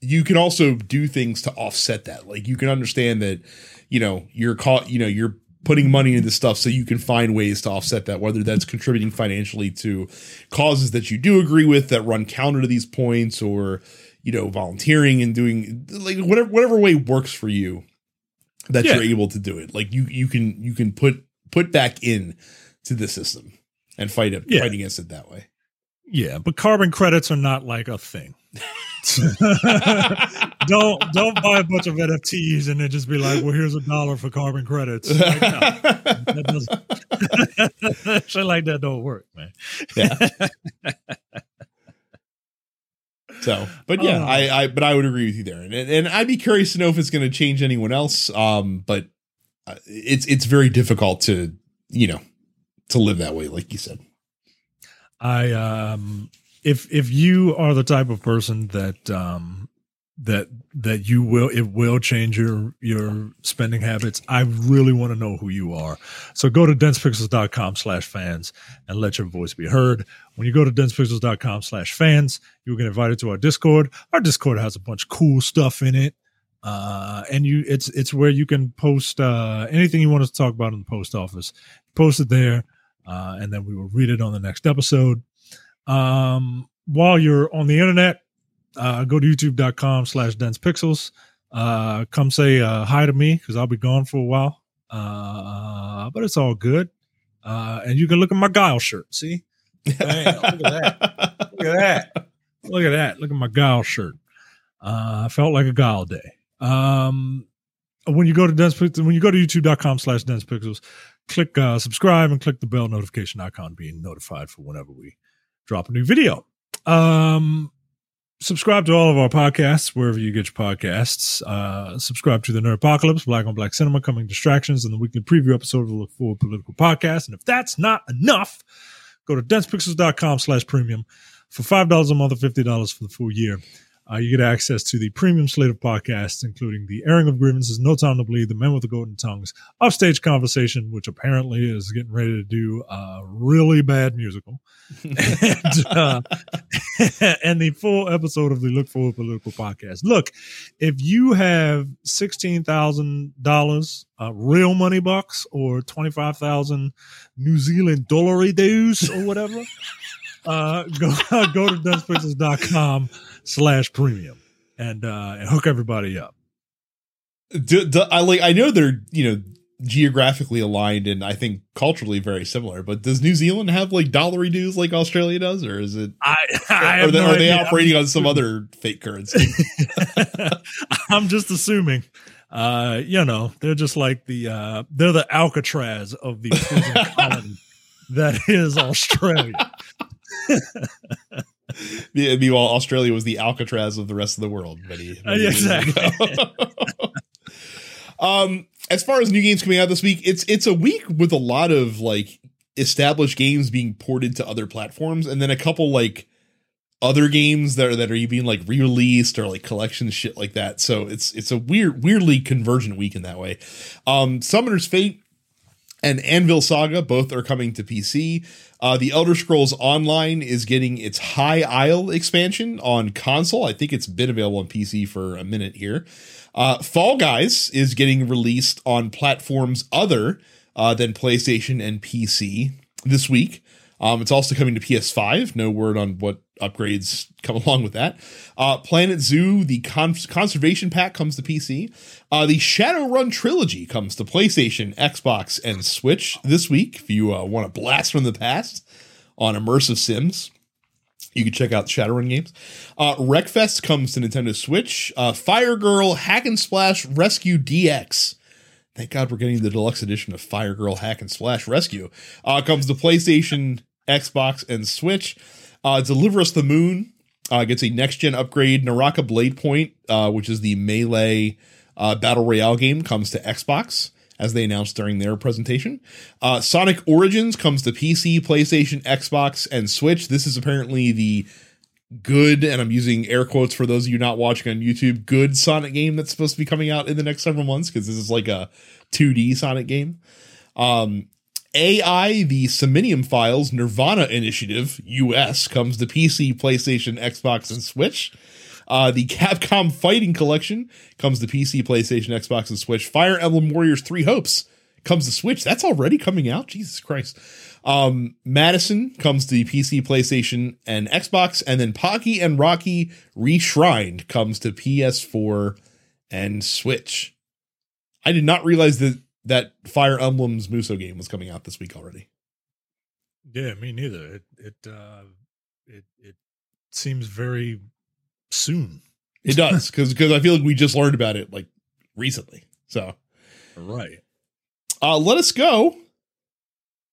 you can also do things to offset that. Like you can understand that, you know, you're caught, you know, you're putting money into stuff so you can find ways to offset that, whether that's contributing financially to causes that you do agree with that run counter to these points or, you know, volunteering and doing like whatever whatever way works for you that Yeah. you're able to do it. Like you you can you can put put back in to the system and fight it Yeah. fight against it that way. Yeah, but carbon credits are not like a thing. *laughs* don't don't buy a bunch of NFTs and then just be like, "Well, here's a dollar for carbon credits." Like, no, that doesn't. *laughs* Shit like that don't work, man. yeah. So, but yeah, Oh. I, I, but I would agree with you there, and and I'd be curious to know if it's going to change anyone else. Um, but uh, it's it's very difficult to you know to live that way, like you said. I um, if if you are the type of person that um that that you will it will change your your spending habits i really want to know who you are. So go to densepixels.com slash fans and let your voice be heard. When you go to densepixels.com slash fans you'll get invited to our discord. Our discord has a bunch of cool stuff in it uh and you it's it's where you can post uh anything you want us to talk about in the post office. Post it there uh and then we will read it on the next episode um while you're on the internet uh, go to youtube.com slash dense pixels. Uh, come say uh, hi to me because i'll be gone for a while. Uh, but it's all good. Uh, and you can look at my guile shirt see? Look at that. look at that. Look at that. Look at my guile shirt. Uh, i felt like a guile day. Um, when you go to dense when you go to youtube.com slash dense pixels click uh, subscribe and click the bell notification icon to be notified for whenever we drop a new video um subscribe to all of our podcasts wherever you get your podcasts. Uh, subscribe to the Nerd Apocalypse, Black on Black Cinema, Coming Distractions, and the weekly preview episode of the Look Forward Political Podcast. And if that's not enough, go to densepixels.com slash premium. For $5 a month or $50 for the full year, uh, you get access to the premium slate of podcasts, including the airing of grievances, No Time to Bleed, The Men with the Golden Tongues, Upstage Conversation, which apparently is getting ready to do a really bad musical, *laughs* and, uh, *laughs* and the full episode of the Look Forward Political Podcast. Look, if you have $16,000 uh, real money bucks or 25,000 New Zealand dollary dues or whatever, *laughs* uh, go, *laughs* go to densepixels.com slash premium and uh and hook everybody up. Do, do, I like? I know they're you know geographically aligned and I think culturally very similar. But does New Zealand have like dollary dues like Australia does, or is it? I, *laughs* I are, they, no are they operating on some other fake currency? *laughs* I'm just assuming. Uh, you know, they're just like the uh they're the Alcatraz of the prison colony that is Australia. *laughs* Meanwhile, Australia was the Alcatraz of the rest of the world. Many, *laughs* many exactly. *laughs* um, as far as new games coming out this week, it's it's a week with a lot of like established games being ported to other platforms, and then a couple like other games that are that are being like re-released or like collection shit like that. So it's it's a weird, weirdly convergent week in that way. Um, Summoner's Fate and Anvil Saga both are coming to PC. Uh, the Elder Scrolls Online is getting its High Isle expansion on console. I think it's been available on PC for a minute here. Uh, Fall Guys is getting released on platforms other uh, than PlayStation and PC this week. Um, it's also coming to PS5. No word on what upgrades come *laughs* along with that. Uh, Planet Zoo, the con- conservation pack comes to PC. Uh, the Shadowrun trilogy comes to PlayStation, Xbox, and Switch this week. If you uh, want to blast from the past on immersive sims, you can check out Shadowrun games. Uh, Wreckfest comes to Nintendo Switch. Uh, Fire Girl Hack and Splash Rescue DX. Thank God we're getting the deluxe edition of Fire Girl Hack and Splash Rescue. Uh, comes to PlayStation, Xbox, and Switch. Uh, Deliver Us the Moon uh, gets a next gen upgrade. Naraka Blade Point, uh, which is the melee uh, battle royale game, comes to Xbox as they announced during their presentation. Uh, Sonic Origins comes to PC, PlayStation, Xbox, and Switch. This is apparently the good, and I'm using air quotes for those of you not watching on YouTube, good Sonic game that's supposed to be coming out in the next several months because this is like a 2D Sonic game. Um, AI, the Somnium Files Nirvana Initiative US comes to PC, PlayStation, Xbox, and Switch. Uh, the Capcom Fighting Collection comes to PC, PlayStation, Xbox, and Switch. Fire Emblem Warriors Three Hopes comes to Switch. That's already coming out. Jesus Christ. Um, Madison comes to PC, PlayStation, and Xbox, and then Pocky and Rocky Reshrined comes to PS4 and Switch. I did not realize that that Fire Emblem's Musou game was coming out this week already. Yeah, me neither. It it uh it it seems very soon. It does because because I feel like we just learned about it like recently. So Right. uh, let us go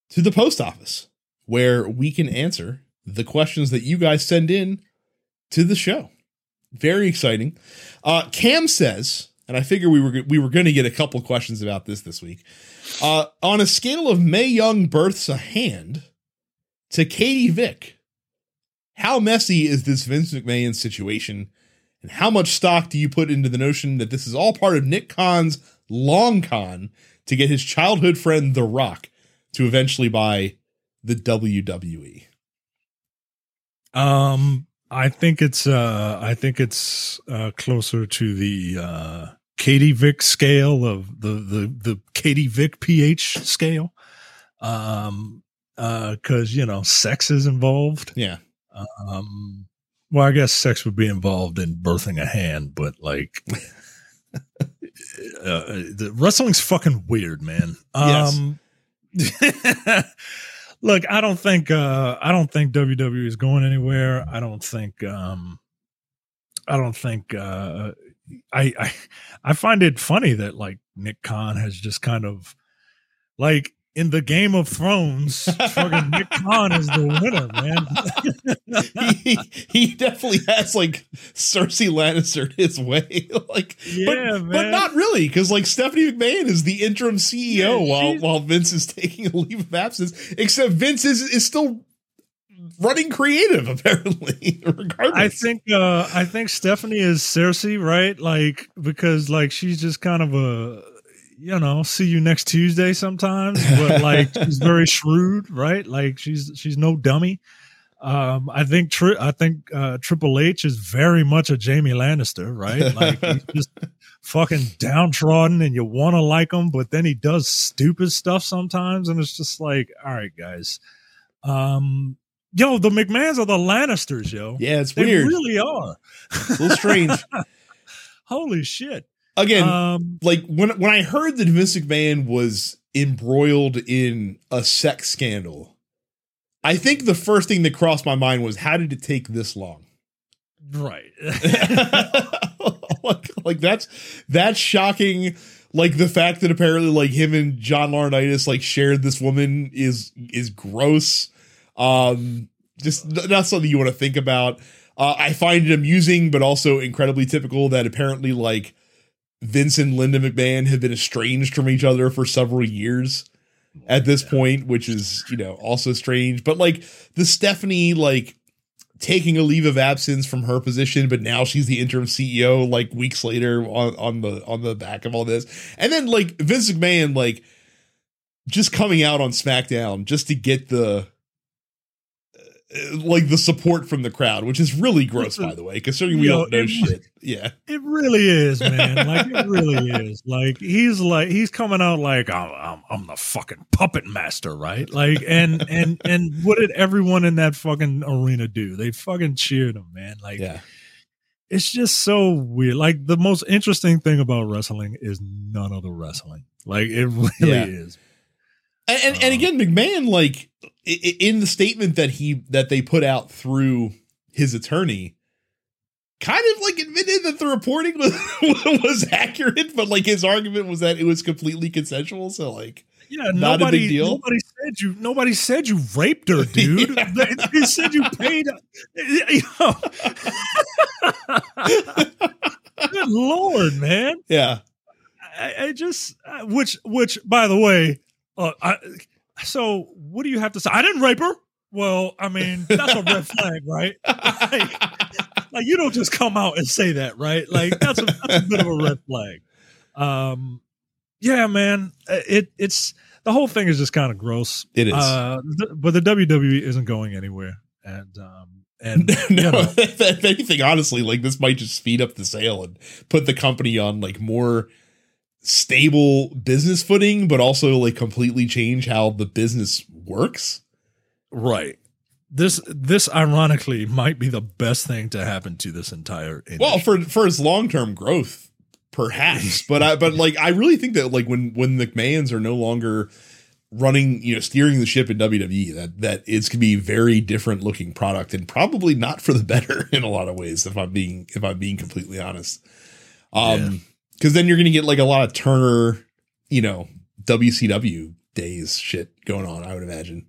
to the post office where we can answer the questions that you guys send in to the show. Very exciting. Uh, Cam says, and I figure we were we were going to get a couple questions about this this week. Uh, on a scale of Mae Young births a hand to Katie Vick, how messy is this Vince McMahon situation? And how much stock do you put into the notion that this is all part of Nick Khan's long con to get his childhood friend The Rock to eventually buy the? WWE? Um I think it's uh I think it's uh closer to the uh Katie Vick scale of the the the Katie Vick pH scale. Um uh cuz you know sex is involved. Yeah. Um well I guess sex would be involved in birthing a hand but like *laughs* uh, the wrestling's fucking weird, man. Yes. Um *laughs* Look, I don't think uh I don't think WWE is going anywhere. I don't think um I don't think uh I I *laughs* I find it funny that like Nick Khan has just kind of like in the Game of Thrones, fucking Nick *laughs* Khan is the winner, man. he, he definitely has like Cersei Lannister his way. *laughs* like Yeah, but, but not really, because like Stephanie McMahon is the interim CEO Yeah, while while Vince is taking a leave of absence. Except Vince is is still running creative *laughs* apparently. *laughs* regardless, I think uh I think Stephanie is Cersei, right? Like because like she's just kind of a you know, see you next Tuesday sometimes, but *laughs* like she's very shrewd, right? Like she's she's no dummy. Um, I think tri- I think uh, Triple H is very much a Jaime Lannister, right? Like he's just fucking downtrodden, and you want to like him, but then he does stupid stuff sometimes, and it's just like, all right, guys, um, yo, the McMahons are the Lannisters, yo. Yeah, it's weird. they weird. really are. It's a little strange. *laughs* Holy shit! Again, Um, like when when I heard that Vince McMahon was embroiled in a sex scandal, I think the first thing that crossed my mind was how did it take this long? right. *laughs* *laughs* like, like that's that's shocking. Like the fact that apparently like him and John Laurinaitis like shared this woman is is gross. Um, just not something you want to think about. Uh, I find it amusing, but also incredibly typical that apparently like Vince and Linda McMahon have been estranged from each other for several years at this point, which is you know also strange. But like the Stephanie like taking a leave of absence from her position, but now she's the interim CEO like weeks later on, on the on the back of all this. And then like Vince McMahon like just coming out on SmackDown just to get the Uh, like the support from the crowd, which is really gross by the way, considering we Yo, don't know it- shit. Yeah. It really is, man. Like it really is. Like he's like he's coming out like I'm, I'm I'm the fucking puppet master, right? Like and and and what did everyone in that fucking arena do? They fucking cheered him, man. Like Yeah. it's just so weird. Like the most interesting thing about wrestling is none of the wrestling. Like it *laughs* really Yeah. is. And, and, and again, McMahon, like in the statement that he that they put out through his attorney, kind of like admitted that the reporting *laughs* was was accurate, but like his argument was that it was completely consensual. So like, Yeah, Not a nobody big deal? nobody said you nobody said you raped her, *laughs* dude. Yeah. they, they said you paid *laughs* you know. Good lord, man. yeah, I, I just uh, which which by the way, uh, I, so what do you have to say? I didn't rape her. Well, I mean that's a red flag, right? Like you don't just come out and say that, right? Like that's a that's a bit of a red flag. Um, yeah, man, Uh, it it's the whole thing is just kind of gross. it is. Uh, th- but the WWE isn't going anywhere, and um, and *laughs* you no, know, if anything, honestly, like this might just speed up the sale and put the company on like more stable business footing, but also like completely change how the business works. right. This this ironically might be the best thing to happen to this entire industry. Well, for for its long term growth, perhaps. *laughs* but I but like I really think that like when when the McMahons are no longer running, you know, steering the ship in WWE, that that it's gonna be a very different looking product and probably not for the *laughs* better in a lot of ways, if I'm being if I'm being completely honest. Um because then you're gonna get like a lot of Turner, you know, WCW days shit going on, I would imagine.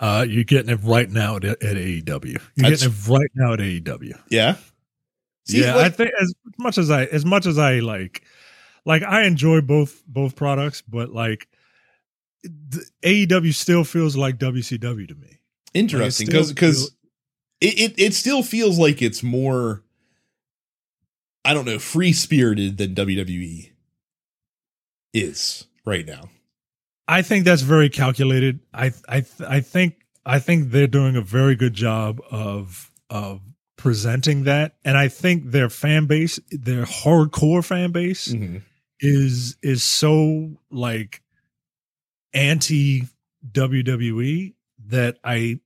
Uh, you're getting it right now at, at AEW. You're That's- getting it right now at AEW. Yeah. See, yeah, like- I think as much as I as much as I like, like I enjoy both both products, but like the AEW still feels like WCW to me. interesting because still because it, it it still feels like it's more I don't know free spirited than WWE is right now. I think that's very calculated. I I I think I think they're doing a very good job of of presenting that, and I think their fan base, their hardcore fan base, Mhm. is is so like anti WWE that I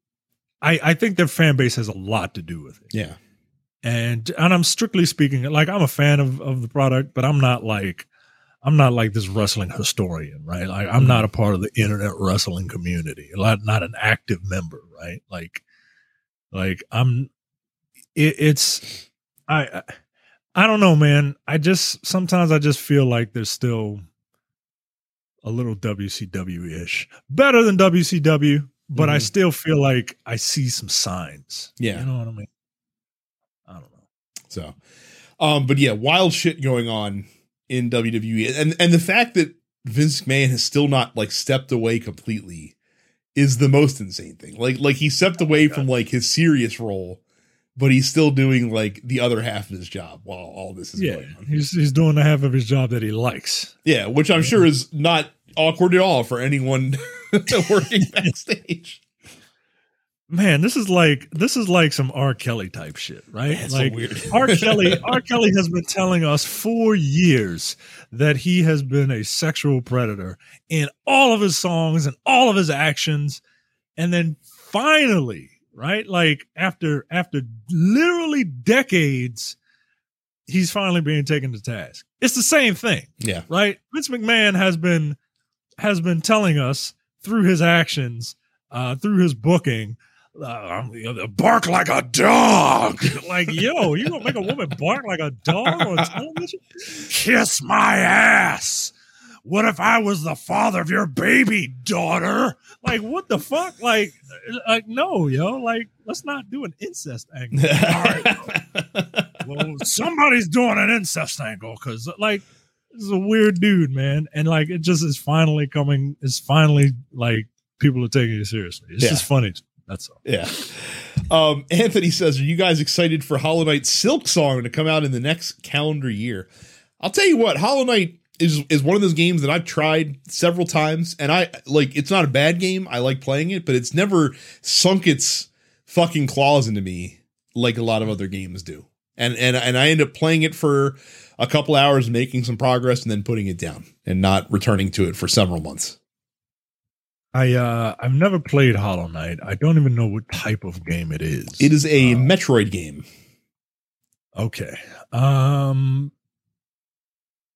I I think their fan base has a lot to do with it. Yeah, And and I'm strictly speaking like I'm a fan of of the product, but I'm not like I'm not like this wrestling historian, right? Like I'm not a part of the internet wrestling community, not not an active member, right? Like like I'm it, it's I I- I don't know, man. I just sometimes I just feel like there's still a little WCW ish, better than WCW, but I Mhm. still feel like I see some signs. Yeah. you know what I mean. I don't know. so um, but yeah, wild shit going on in WWE, and and the fact that Vince McMahon has still not like stepped away completely is the most insane thing. Like like he stepped away from like his serious role, but he's still doing like the other half of his job while all this is Yeah, going on. he's he's doing the half of his job that he likes. Yeah, which I'm sure is not awkward at all for anyone *laughs* working *laughs* backstage. Man, this is like this is like some R. Kelly type shit, right? Yeah, it's so like. R. *laughs* Kelly, R. Kelly has been telling us for years that he has been a sexual predator in all of his songs and all of his actions, and then finally, right, like after after literally decades, he's finally being taken to task. It's the same thing Yeah. right? Vince McMahon has been has been telling us through his actions, uh, through his booking, uh, bark like a dog. *laughs* like, yo, you gonna make a woman bark like a dog on television? Kiss my ass. What if I was the father of your baby daughter? Like, what the fuck? Like, like no, yo. Like, let's not do an incest angle. *laughs* All right, well, somebody's doing an incest angle because, like, this is a weird dude, man, and like, it just is finally coming. It's finally like people are taking it seriously. It's Yeah. just funny. That's all. Yeah. Um, Anthony says, Are you guys excited for Hollow Knight Silksong to come out in the next calendar year? I'll tell you what, Hollow Knight is is one of those games that I've tried several times, and I like it's not a bad game. I like playing it, but it's never sunk its fucking claws into me like a lot of other games do. And and and I end up playing it for a couple hours, making some progress, and then putting it down and not returning to it for several months. I uh I've never played Hollow Knight. I don't even know what type of game it is. It is a Uh, Metroid game. okay. Um,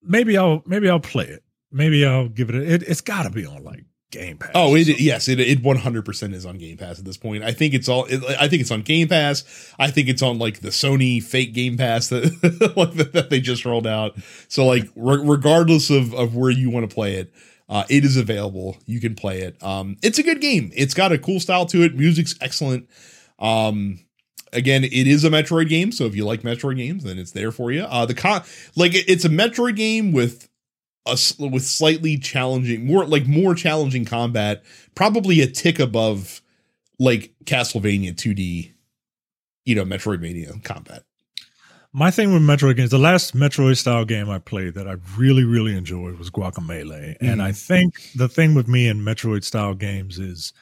maybe I'll maybe I'll play it. Maybe I'll give it. A, it it's got to be on like Game Pass. Oh, it yes, it it one hundred percent is on Game Pass at this point. I think it's all. It, I think it's on Game Pass. I think it's on like the Sony fake Game Pass that *laughs* like that, that they just rolled out. So like re- regardless of of where you want to play it, uh, it is available. You can play it. Um, it's a good game. It's got a cool style to it. Music's excellent. Um, again, it is a Metroid game. So if you like Metroid games, then it's there for you. Uh, the con like it's a Metroid game with a with slightly challenging, more like more challenging combat, probably a tick above like Castlevania 2D, you know, Metroidvania combat. My thing with Metroid games, the last Metroid style game I played that I really, really enjoyed was Guacamelee. And Mhm. I think the thing with me in Metroid style games is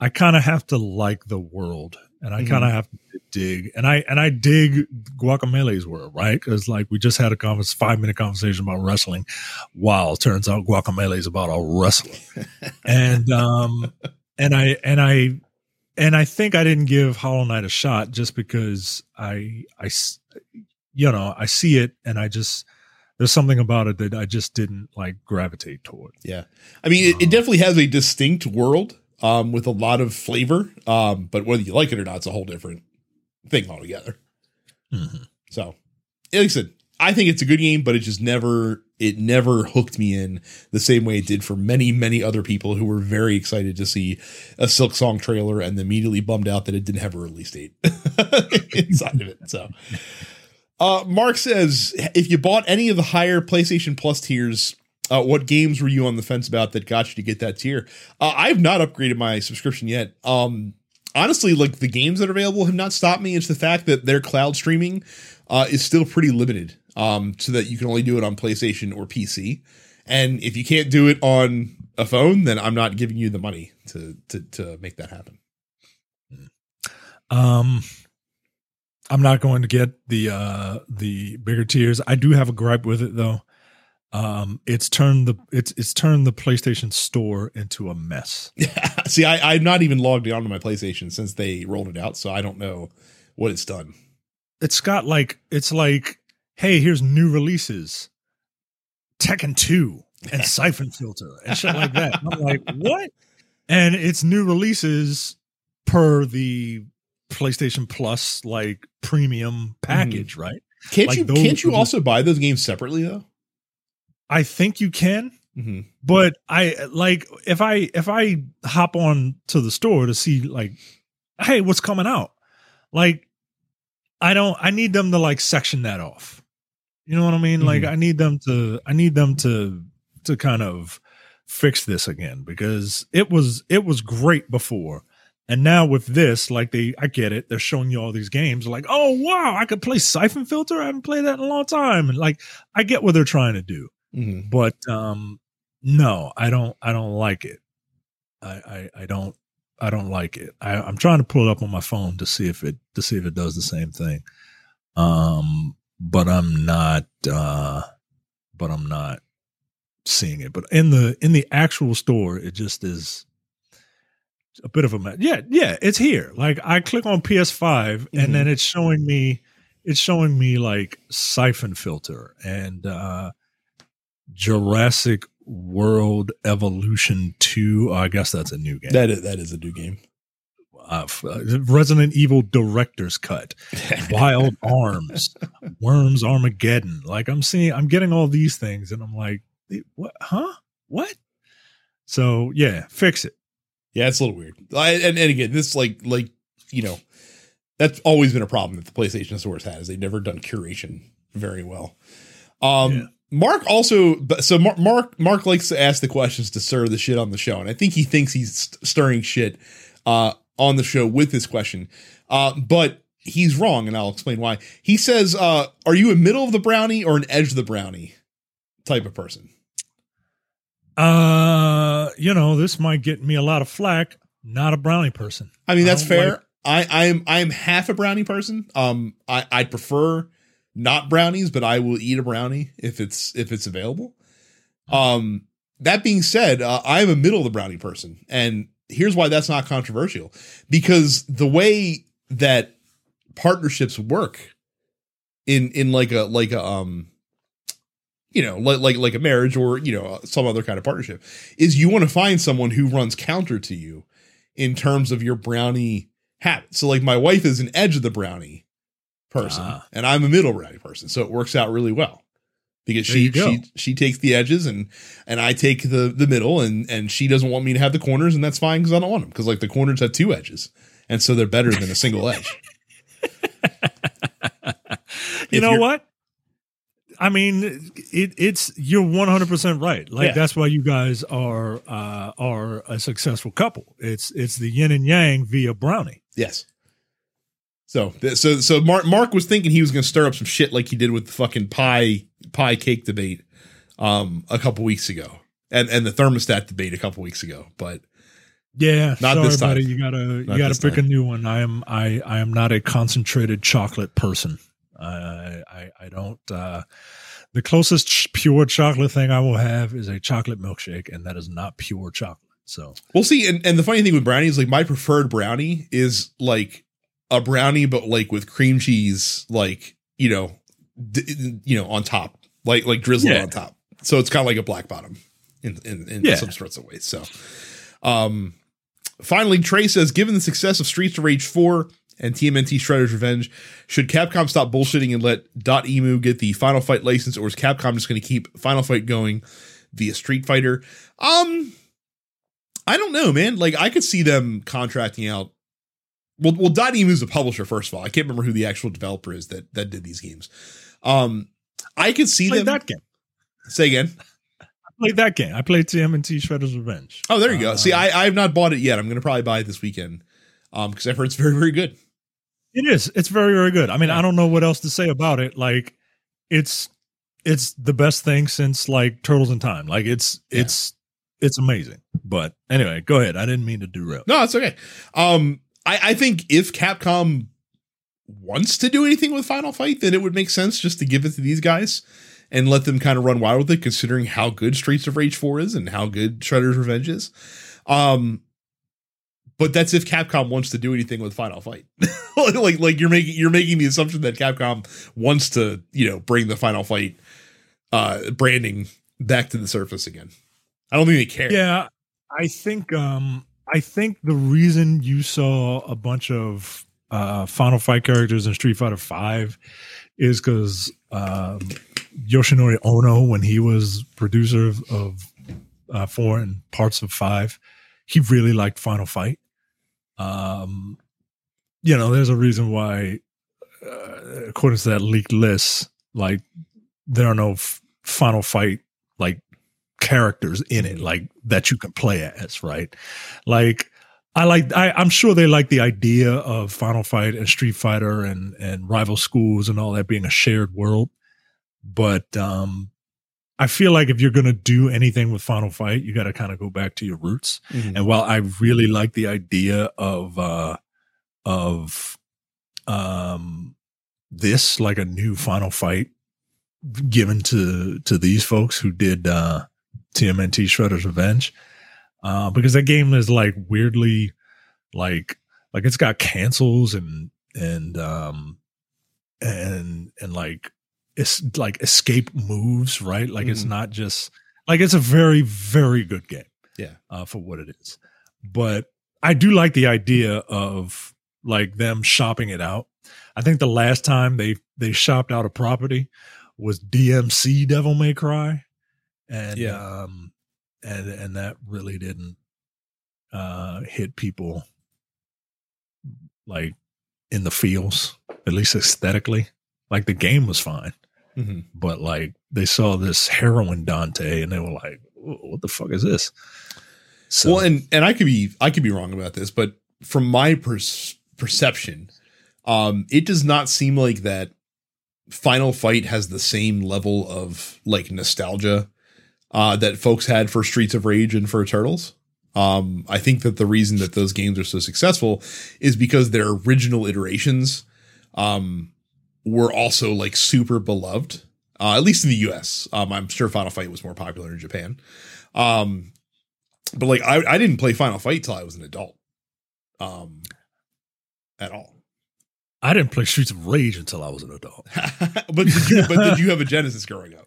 I kind of have to like the world and I Mhm. kind of have to dig and I and I dig Guacamelee's world, right? Because like we just had a convers five minute conversation about wrestling. Wow, turns out Guacamelee is about a wrestling, and um and I and I and I think I didn't give Hollow Knight a shot just because I I you know I see it and I just there's something about it that I just didn't like gravitate toward. Yeah. I mean, it, it definitely has a distinct world um, with a lot of flavor. Um, but whether you like it or not, it's a whole different thing altogether. Mhm. So, like I said, I think it's a good game, but it just never it never hooked me in the same way it did for many many other people who were very excited to see a Silksong trailer and immediately bummed out that it didn't have a release date *laughs* inside of it. So, uh, Mark says if you bought any of the higher PlayStation Plus tiers. Uh, what games were you on the fence about that got you to get that tier? Uh, I've not upgraded my subscription yet. Um, honestly, like the games that are available have not stopped me. It's the fact that their cloud streaming uh, is still pretty limited, um, so that you can only do it on PlayStation or PC. And if you can't do it on a phone, then I'm not giving you the money to to to make that happen. Um, I'm not going to get the uh the bigger tiers. I do have a gripe with it though. Um, it's turned the it's it's turned the PlayStation Store into a mess. *laughs* See, I, I'm not even logged onto my PlayStation since they rolled it out, so I don't know what it's done. It's got like it's like, hey, here's new releases, Tekken Two and Siphon Filter and shit like that. I'm like, *laughs* what? And it's new releases per the PlayStation Plus like premium package, right? Can't Like you those- can't you also buy those games separately though? I think you can, Mm-hmm. but I like if I if I hop on to the store to see like, hey, what's coming out? Like, I don't. I need them to like section that off. You know what I mean? Like, I need them to. I need them to to kind of fix this again because it was it was great before. And now with this, like they, I get it. They're showing you all these games, like, oh wow, I could play Siphon Filter. I haven't played that in a long time, and like, I get what they're trying to do, Mhm. but um, no, I don't, I don't like it. I, I, I don't, I don't like it. I, I'm trying to pull it up on my phone to see if it, to see if it does the same thing. Um, but I'm not, uh, but I'm not seeing it. But in the in the actual store, it just is a bit of a mess. Yeah, yeah, it's here. Like I click on PS5 Mhm. and then it's showing me it's showing me like Siphon Filter and uh Jurassic World Evolution 2. I guess that's a new game. That is that is a new game. Uh, uh, Resident Evil Director's Cut, *laughs* Wild Arms, Worms Armageddon. Like I'm seeing, I'm getting all these things, and I'm like, what? Huh? What? So yeah, fix it. Yeah, it's a little weird. I, and and again, this like like you know, that's always been a problem that the PlayStation stores had is they've never done curation very well. Um, Yeah. Mark also, but- so Mark, Mark Mark likes to ask the questions to stir the shit on the show, and I think he thinks he's st- stirring shit uh, on the show with this question, uh, but he's wrong, and I'll explain why. He says, uh, "Are you a middle of the brownie or an edge of the brownie type of person?" Uh, you know, this might get me a lot of flack. Not a brownie person. I mean, that's don't fair. like- I, I'm I'm half a brownie person. Um, I I prefer not brownies, but I will eat a brownie if it's if it's available. Um, that being said, uh, I'm a middle of the brownie person, and here's why that's not controversial. Because the way that partnerships work in in like a like a um you know like like like a marriage or you know some other kind of partnership is you want to find someone who runs counter to you in terms of your brownie habit. So like my wife is an edge of the brownie person Ah. and I'm a middle brownie person. So it works out really well. Because she she she takes the edges and and I take the the middle and and she doesn't want me to have the corners and that's fine cuz I don't want them cuz like the corners have two edges. And so they're better than a single edge. *laughs* you If know what? I mean, it, it's you're 100 percent right. Like Yeah. that's why you guys are uh, are a successful couple. It's it's the yin and yang via brownie. Yes. So, so, so Mark, Mark was thinking he was going to stir up some shit like he did with the fucking pie, pie cake debate, um, a couple weeks ago, and and the thermostat debate a couple weeks ago. But Yeah, Not sorry, this time. buddy. You gotta you gotta pick time. a new one. I am I I am not a concentrated chocolate person. I I I don't. uh The closest ch- pure chocolate thing I will have is a chocolate milkshake, and that is not pure chocolate. So we'll see. And and the funny thing with brownies, like my preferred brownie is like a brownie, but like with cream cheese, like you know, d- you know, on top, like like drizzled Yeah. on top. So it's kind of like a black bottom in in, in Yeah. some sorts of ways. So, um, finally, Trey says, given the success of Streets of Rage four and TMNT Shredder's Revenge, should Capcom stop bullshitting and let Dotemu get the Final Fight license, or is Capcom just going to keep Final Fight going via Street Fighter? Um, I don't know, man. Like I could see them contracting out. Well, well, Dotemu's the publisher. First of all, I can't remember who the actual developer is that that did these games. Um, I could see them. that game. Say again. I played that game. I played TMNT Shredder's Revenge. Oh, there you go. Uh, See, I I have not bought it yet. I'm going to probably buy it this weekend. Um, because I've heard it's very very good. It is. It's very, very good. I mean, Yeah. I don't know what else to say about it. Like, it's it's the best thing since like Turtles in Time. Like, it's Yeah. it's it's amazing. But anyway, go ahead. I didn't mean to derail. No, it's okay. Um, I I think if Capcom wants to do anything with Final Fight, then it would make sense just to give it to these guys and let them kind of run wild with it, considering how good Streets of Rage 4 is and how good Shredder's Revenge is. Um, but that's if Capcom wants to do anything with Final Fight. *laughs* like like you're making you're making the assumption that Capcom wants to, you know, bring the Final Fight uh branding back to the surface again. I don't think they care. Yeah, I think um I think the reason you saw a bunch of uh Final Fight characters in Street Fighter Five is because um, Yoshinori Ono, when he was producer of, uh, four and parts of five, he really liked Final Fight. Um, you know, there's a reason why, uh, according to that leaked list, like there are no f- Final Fight like characters in it, like that you can play as, right? Like I like I, I'm sure they like the idea of Final Fight and Street Fighter and and rival schools and all that being a shared world. But um I feel like if you're gonna do anything with Final Fight, you gotta kind of go back to your roots. Mhm. And while I really like the idea of uh of um this like a new final fight given to to these folks who did uh TMNT Shredder's Revenge. Uh because that game is like weirdly like like it's got cancels and and um and and like it's like escape moves, right? Like it's Mhm. not just like it's a very very good game Yeah. uh, for what it is. But I do like the idea of like them shopping it out. I think the last time they they shopped out a property was DMC Devil May Cry, and Yeah. um, and and that really didn't uh, hit people like in the feels, at least aesthetically. Like the game was fine, Mhm. but like they saw this heroin Dante and they were like, "What the fuck is this?" So well, and and I could be I could be wrong about this, but from my pers- perception, um, it does not seem like that Final Fight has the same level of like nostalgia uh, that folks had for Streets of Rage and for Turtles. Um, I think that the reason that those games are so successful is because their original iterations um, were also like super beloved, uh, at least in the U.S. Um, I'm sure Final Fight was more popular in Japan. Um, but like I, I didn't play Final Fight till I was an adult, um, at all. I didn't play Streets of Rage until I was an adult. *laughs* but did you, but did you have a Genesis growing up?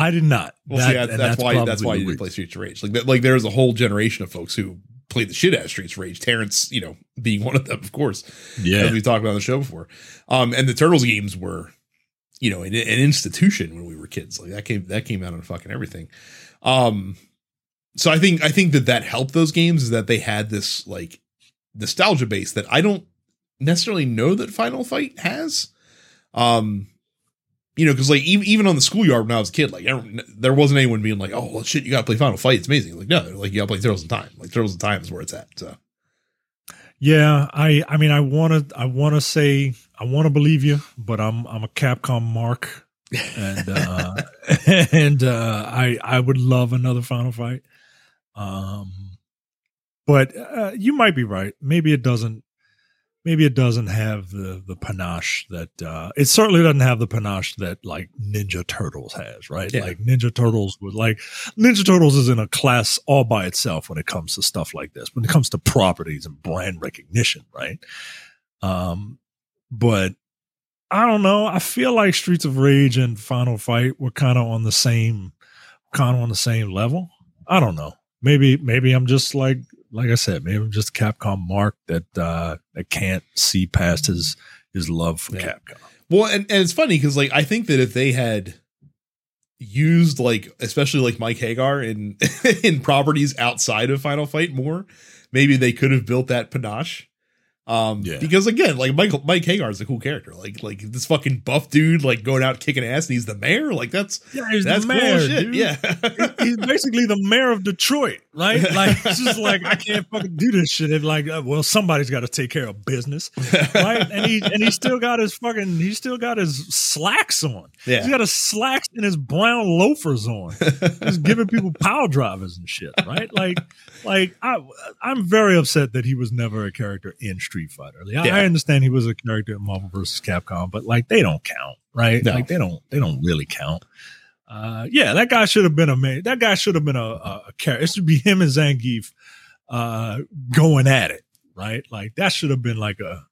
I did not. Well, That- see, that, and that's, why that's why you didn't play Streets of Rage. Like like there's a whole generation of folks who played the shit out of Streets of Rage. Terrence, you know, being one of them, of course, as Yeah, we talked about on the show before. Um, and the Turtles games were, you know, an, an institution when we were kids. Like that came that came out on fucking everything. Um, so I think I think that that helped those games is that they had this like nostalgia base that I don't necessarily know that Final Fight has. Um, you know, because like even, even on the schoolyard when I was a kid, like there wasn't anyone being like, "Oh, shit, you got to play Final Fight. It's amazing." Like no, like you got to play Turtles in Time. Like Turtles in Time is where it's at. So yeah. I, I mean, I want to, I want to say, I want to believe you, but I'm, I'm a Capcom mark, and uh, *laughs* and uh, I, I would love another Final Fight. Um, but uh, you might be right. Maybe it doesn't. Maybe it doesn't have the the panache that uh, it certainly doesn't have the panache that like Ninja Turtles has, right? Yeah. Like Ninja Turtles was like Ninja Turtles is in a class all by itself when it comes to stuff like this. When it comes to properties and brand recognition, right? Um, but I don't know. I feel like Streets of Rage and Final Fight were kind of on the same, kind of on the same level. I don't know. Maybe, maybe I'm just like, like I said, maybe I'm just Capcom Mark that uh that can't see past his his love for Yeah. Capcom. Well, and, and it's funny because like I think that if they had used like especially like Mike Haggar in *laughs* in properties outside of Final Fight more, maybe they could have built that panache. Um, Yeah. because again, like Michael Mike Haggar is a cool character. Like like this fucking buff dude, like going out kicking ass, and he's the mayor. Like that's Yeah, he's that's the mayor, cool shit. dude. Yeah, he's basically the mayor of Detroit, right? Like it's just like I can't fucking do this shit. And like, uh, well, somebody's got to take care of business, right? And he and he still got his fucking he still got his slacks on. yeah. He's got his slacks and his brown loafers on, just giving people power drivers and shit, right? Like, like I I'm very upset that he was never a character in Street Fighter. Like, I, Yeah. I understand he was a character in Marvel vs. Capcom, but like they don't count, right? No. Like they don't they don't really count. Uh, yeah, that guy should have been a man. That guy should have been a, a, a character. It should be him and Zangief uh, going at it, right? Like that should have been like a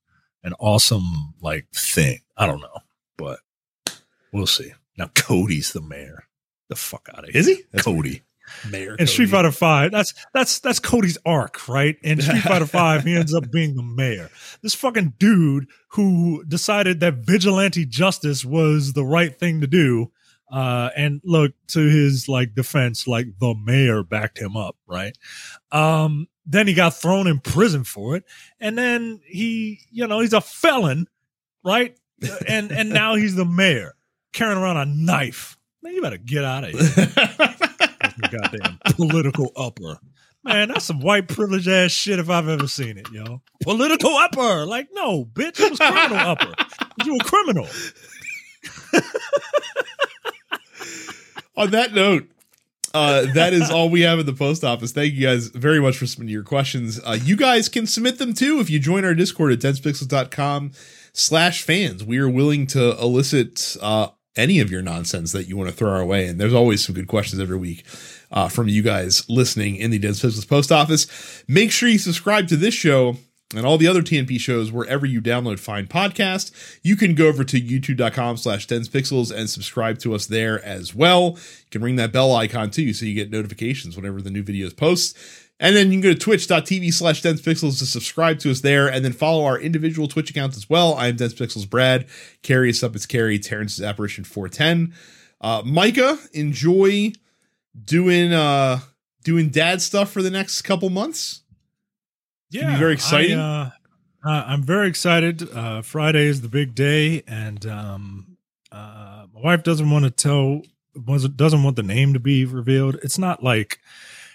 an awesome like thing. I don't know, but we'll see. Now Cody's the mayor. The fuck out of here, Is he? That's Cody? Mayor In Street Fighter Five, that's that's that's Cody's arc, right? And *laughs* Street Fighter Five, he ends up being the mayor. This fucking dude who decided that vigilante justice was the right thing to do. Uh, and look to his like defense, like the mayor backed him up, right? Um, then he got thrown in prison for it, and then he, you know, he's a felon, right? And and now he's the mayor carrying around a knife. Man, you better get out of here. *laughs* Goddamn political upper. Man, that's some white privilege ass shit if I've ever seen it, yo. Political upper. Like, no, bitch, it was criminal upper. You a criminal. *laughs* On that note, uh, that is all we have at the post office. Thank you guys very much for submitting your questions. Uh, you guys can submit them too if you join our Discord at densepixels.com slash fans. We are willing to elicit uh, any of your nonsense that you want to throw our way. And there's always some good questions every week uh, from you guys listening in the Dense Pixels post office. Make sure you subscribe to this show and all the other TNP shows wherever you download fine podcast. You can go over to youtube.com slash densepixels and subscribe to us there as well. You can ring that bell icon too so you get notifications whenever the new videos post. And then you can go to twitch.tv slash densepixels to subscribe to us there and then follow our individual Twitch accounts as well. I am densepixels Brad. Carrie is up it's Carrie. Terrence is apparition 410. Uh, Micah, enjoy doing uh doing dad stuff for the next couple months. Yeah, very exciting. I, uh, uh, I'm very excited. Uh, Friday is the big day, and um, uh, my wife doesn't want to tell doesn't want the name to be revealed. It's not like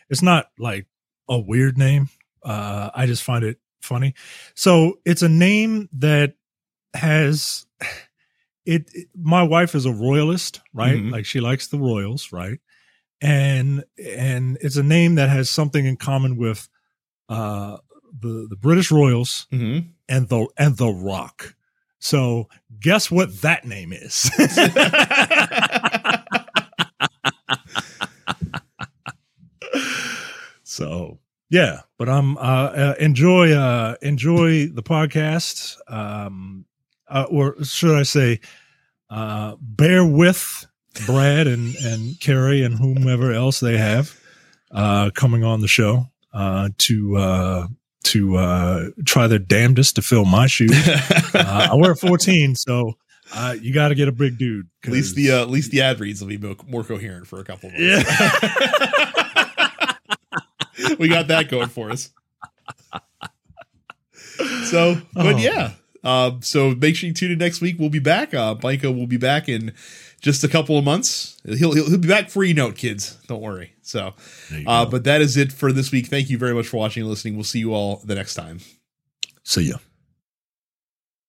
it's not like a weird name. Uh, I just find it funny. So it's a name that has it, it my wife is a royalist, right? Mhm. Like she likes the royals, right? And and it's a name that has something in common with uh the the British royals Mm-hmm. and the and the rock. So guess what that name is? *laughs* *laughs* so yeah, but I'm uh, uh enjoy uh enjoy the podcast. Um uh, or should I say uh bear with Brad and and Carrie and whomever else they have uh coming on the show uh to uh to uh try their damnedest to fill my shoes. *laughs* Uh, I wear 14, so uh, you got to get a big dude. At least the uh, at least the ad reads will be mo- more coherent for a couple of months. yeah. *laughs* we got that going for us. So, but Oh. yeah. Uh, so make sure you tune in next week. We'll be back. Uh, Micah will be back in just a couple of months. He'll he'll, he'll be back you know kids. Don't worry. So, uh, but that is it for this week. Thank you very much for watching and listening. We'll see you all the next time. see ya.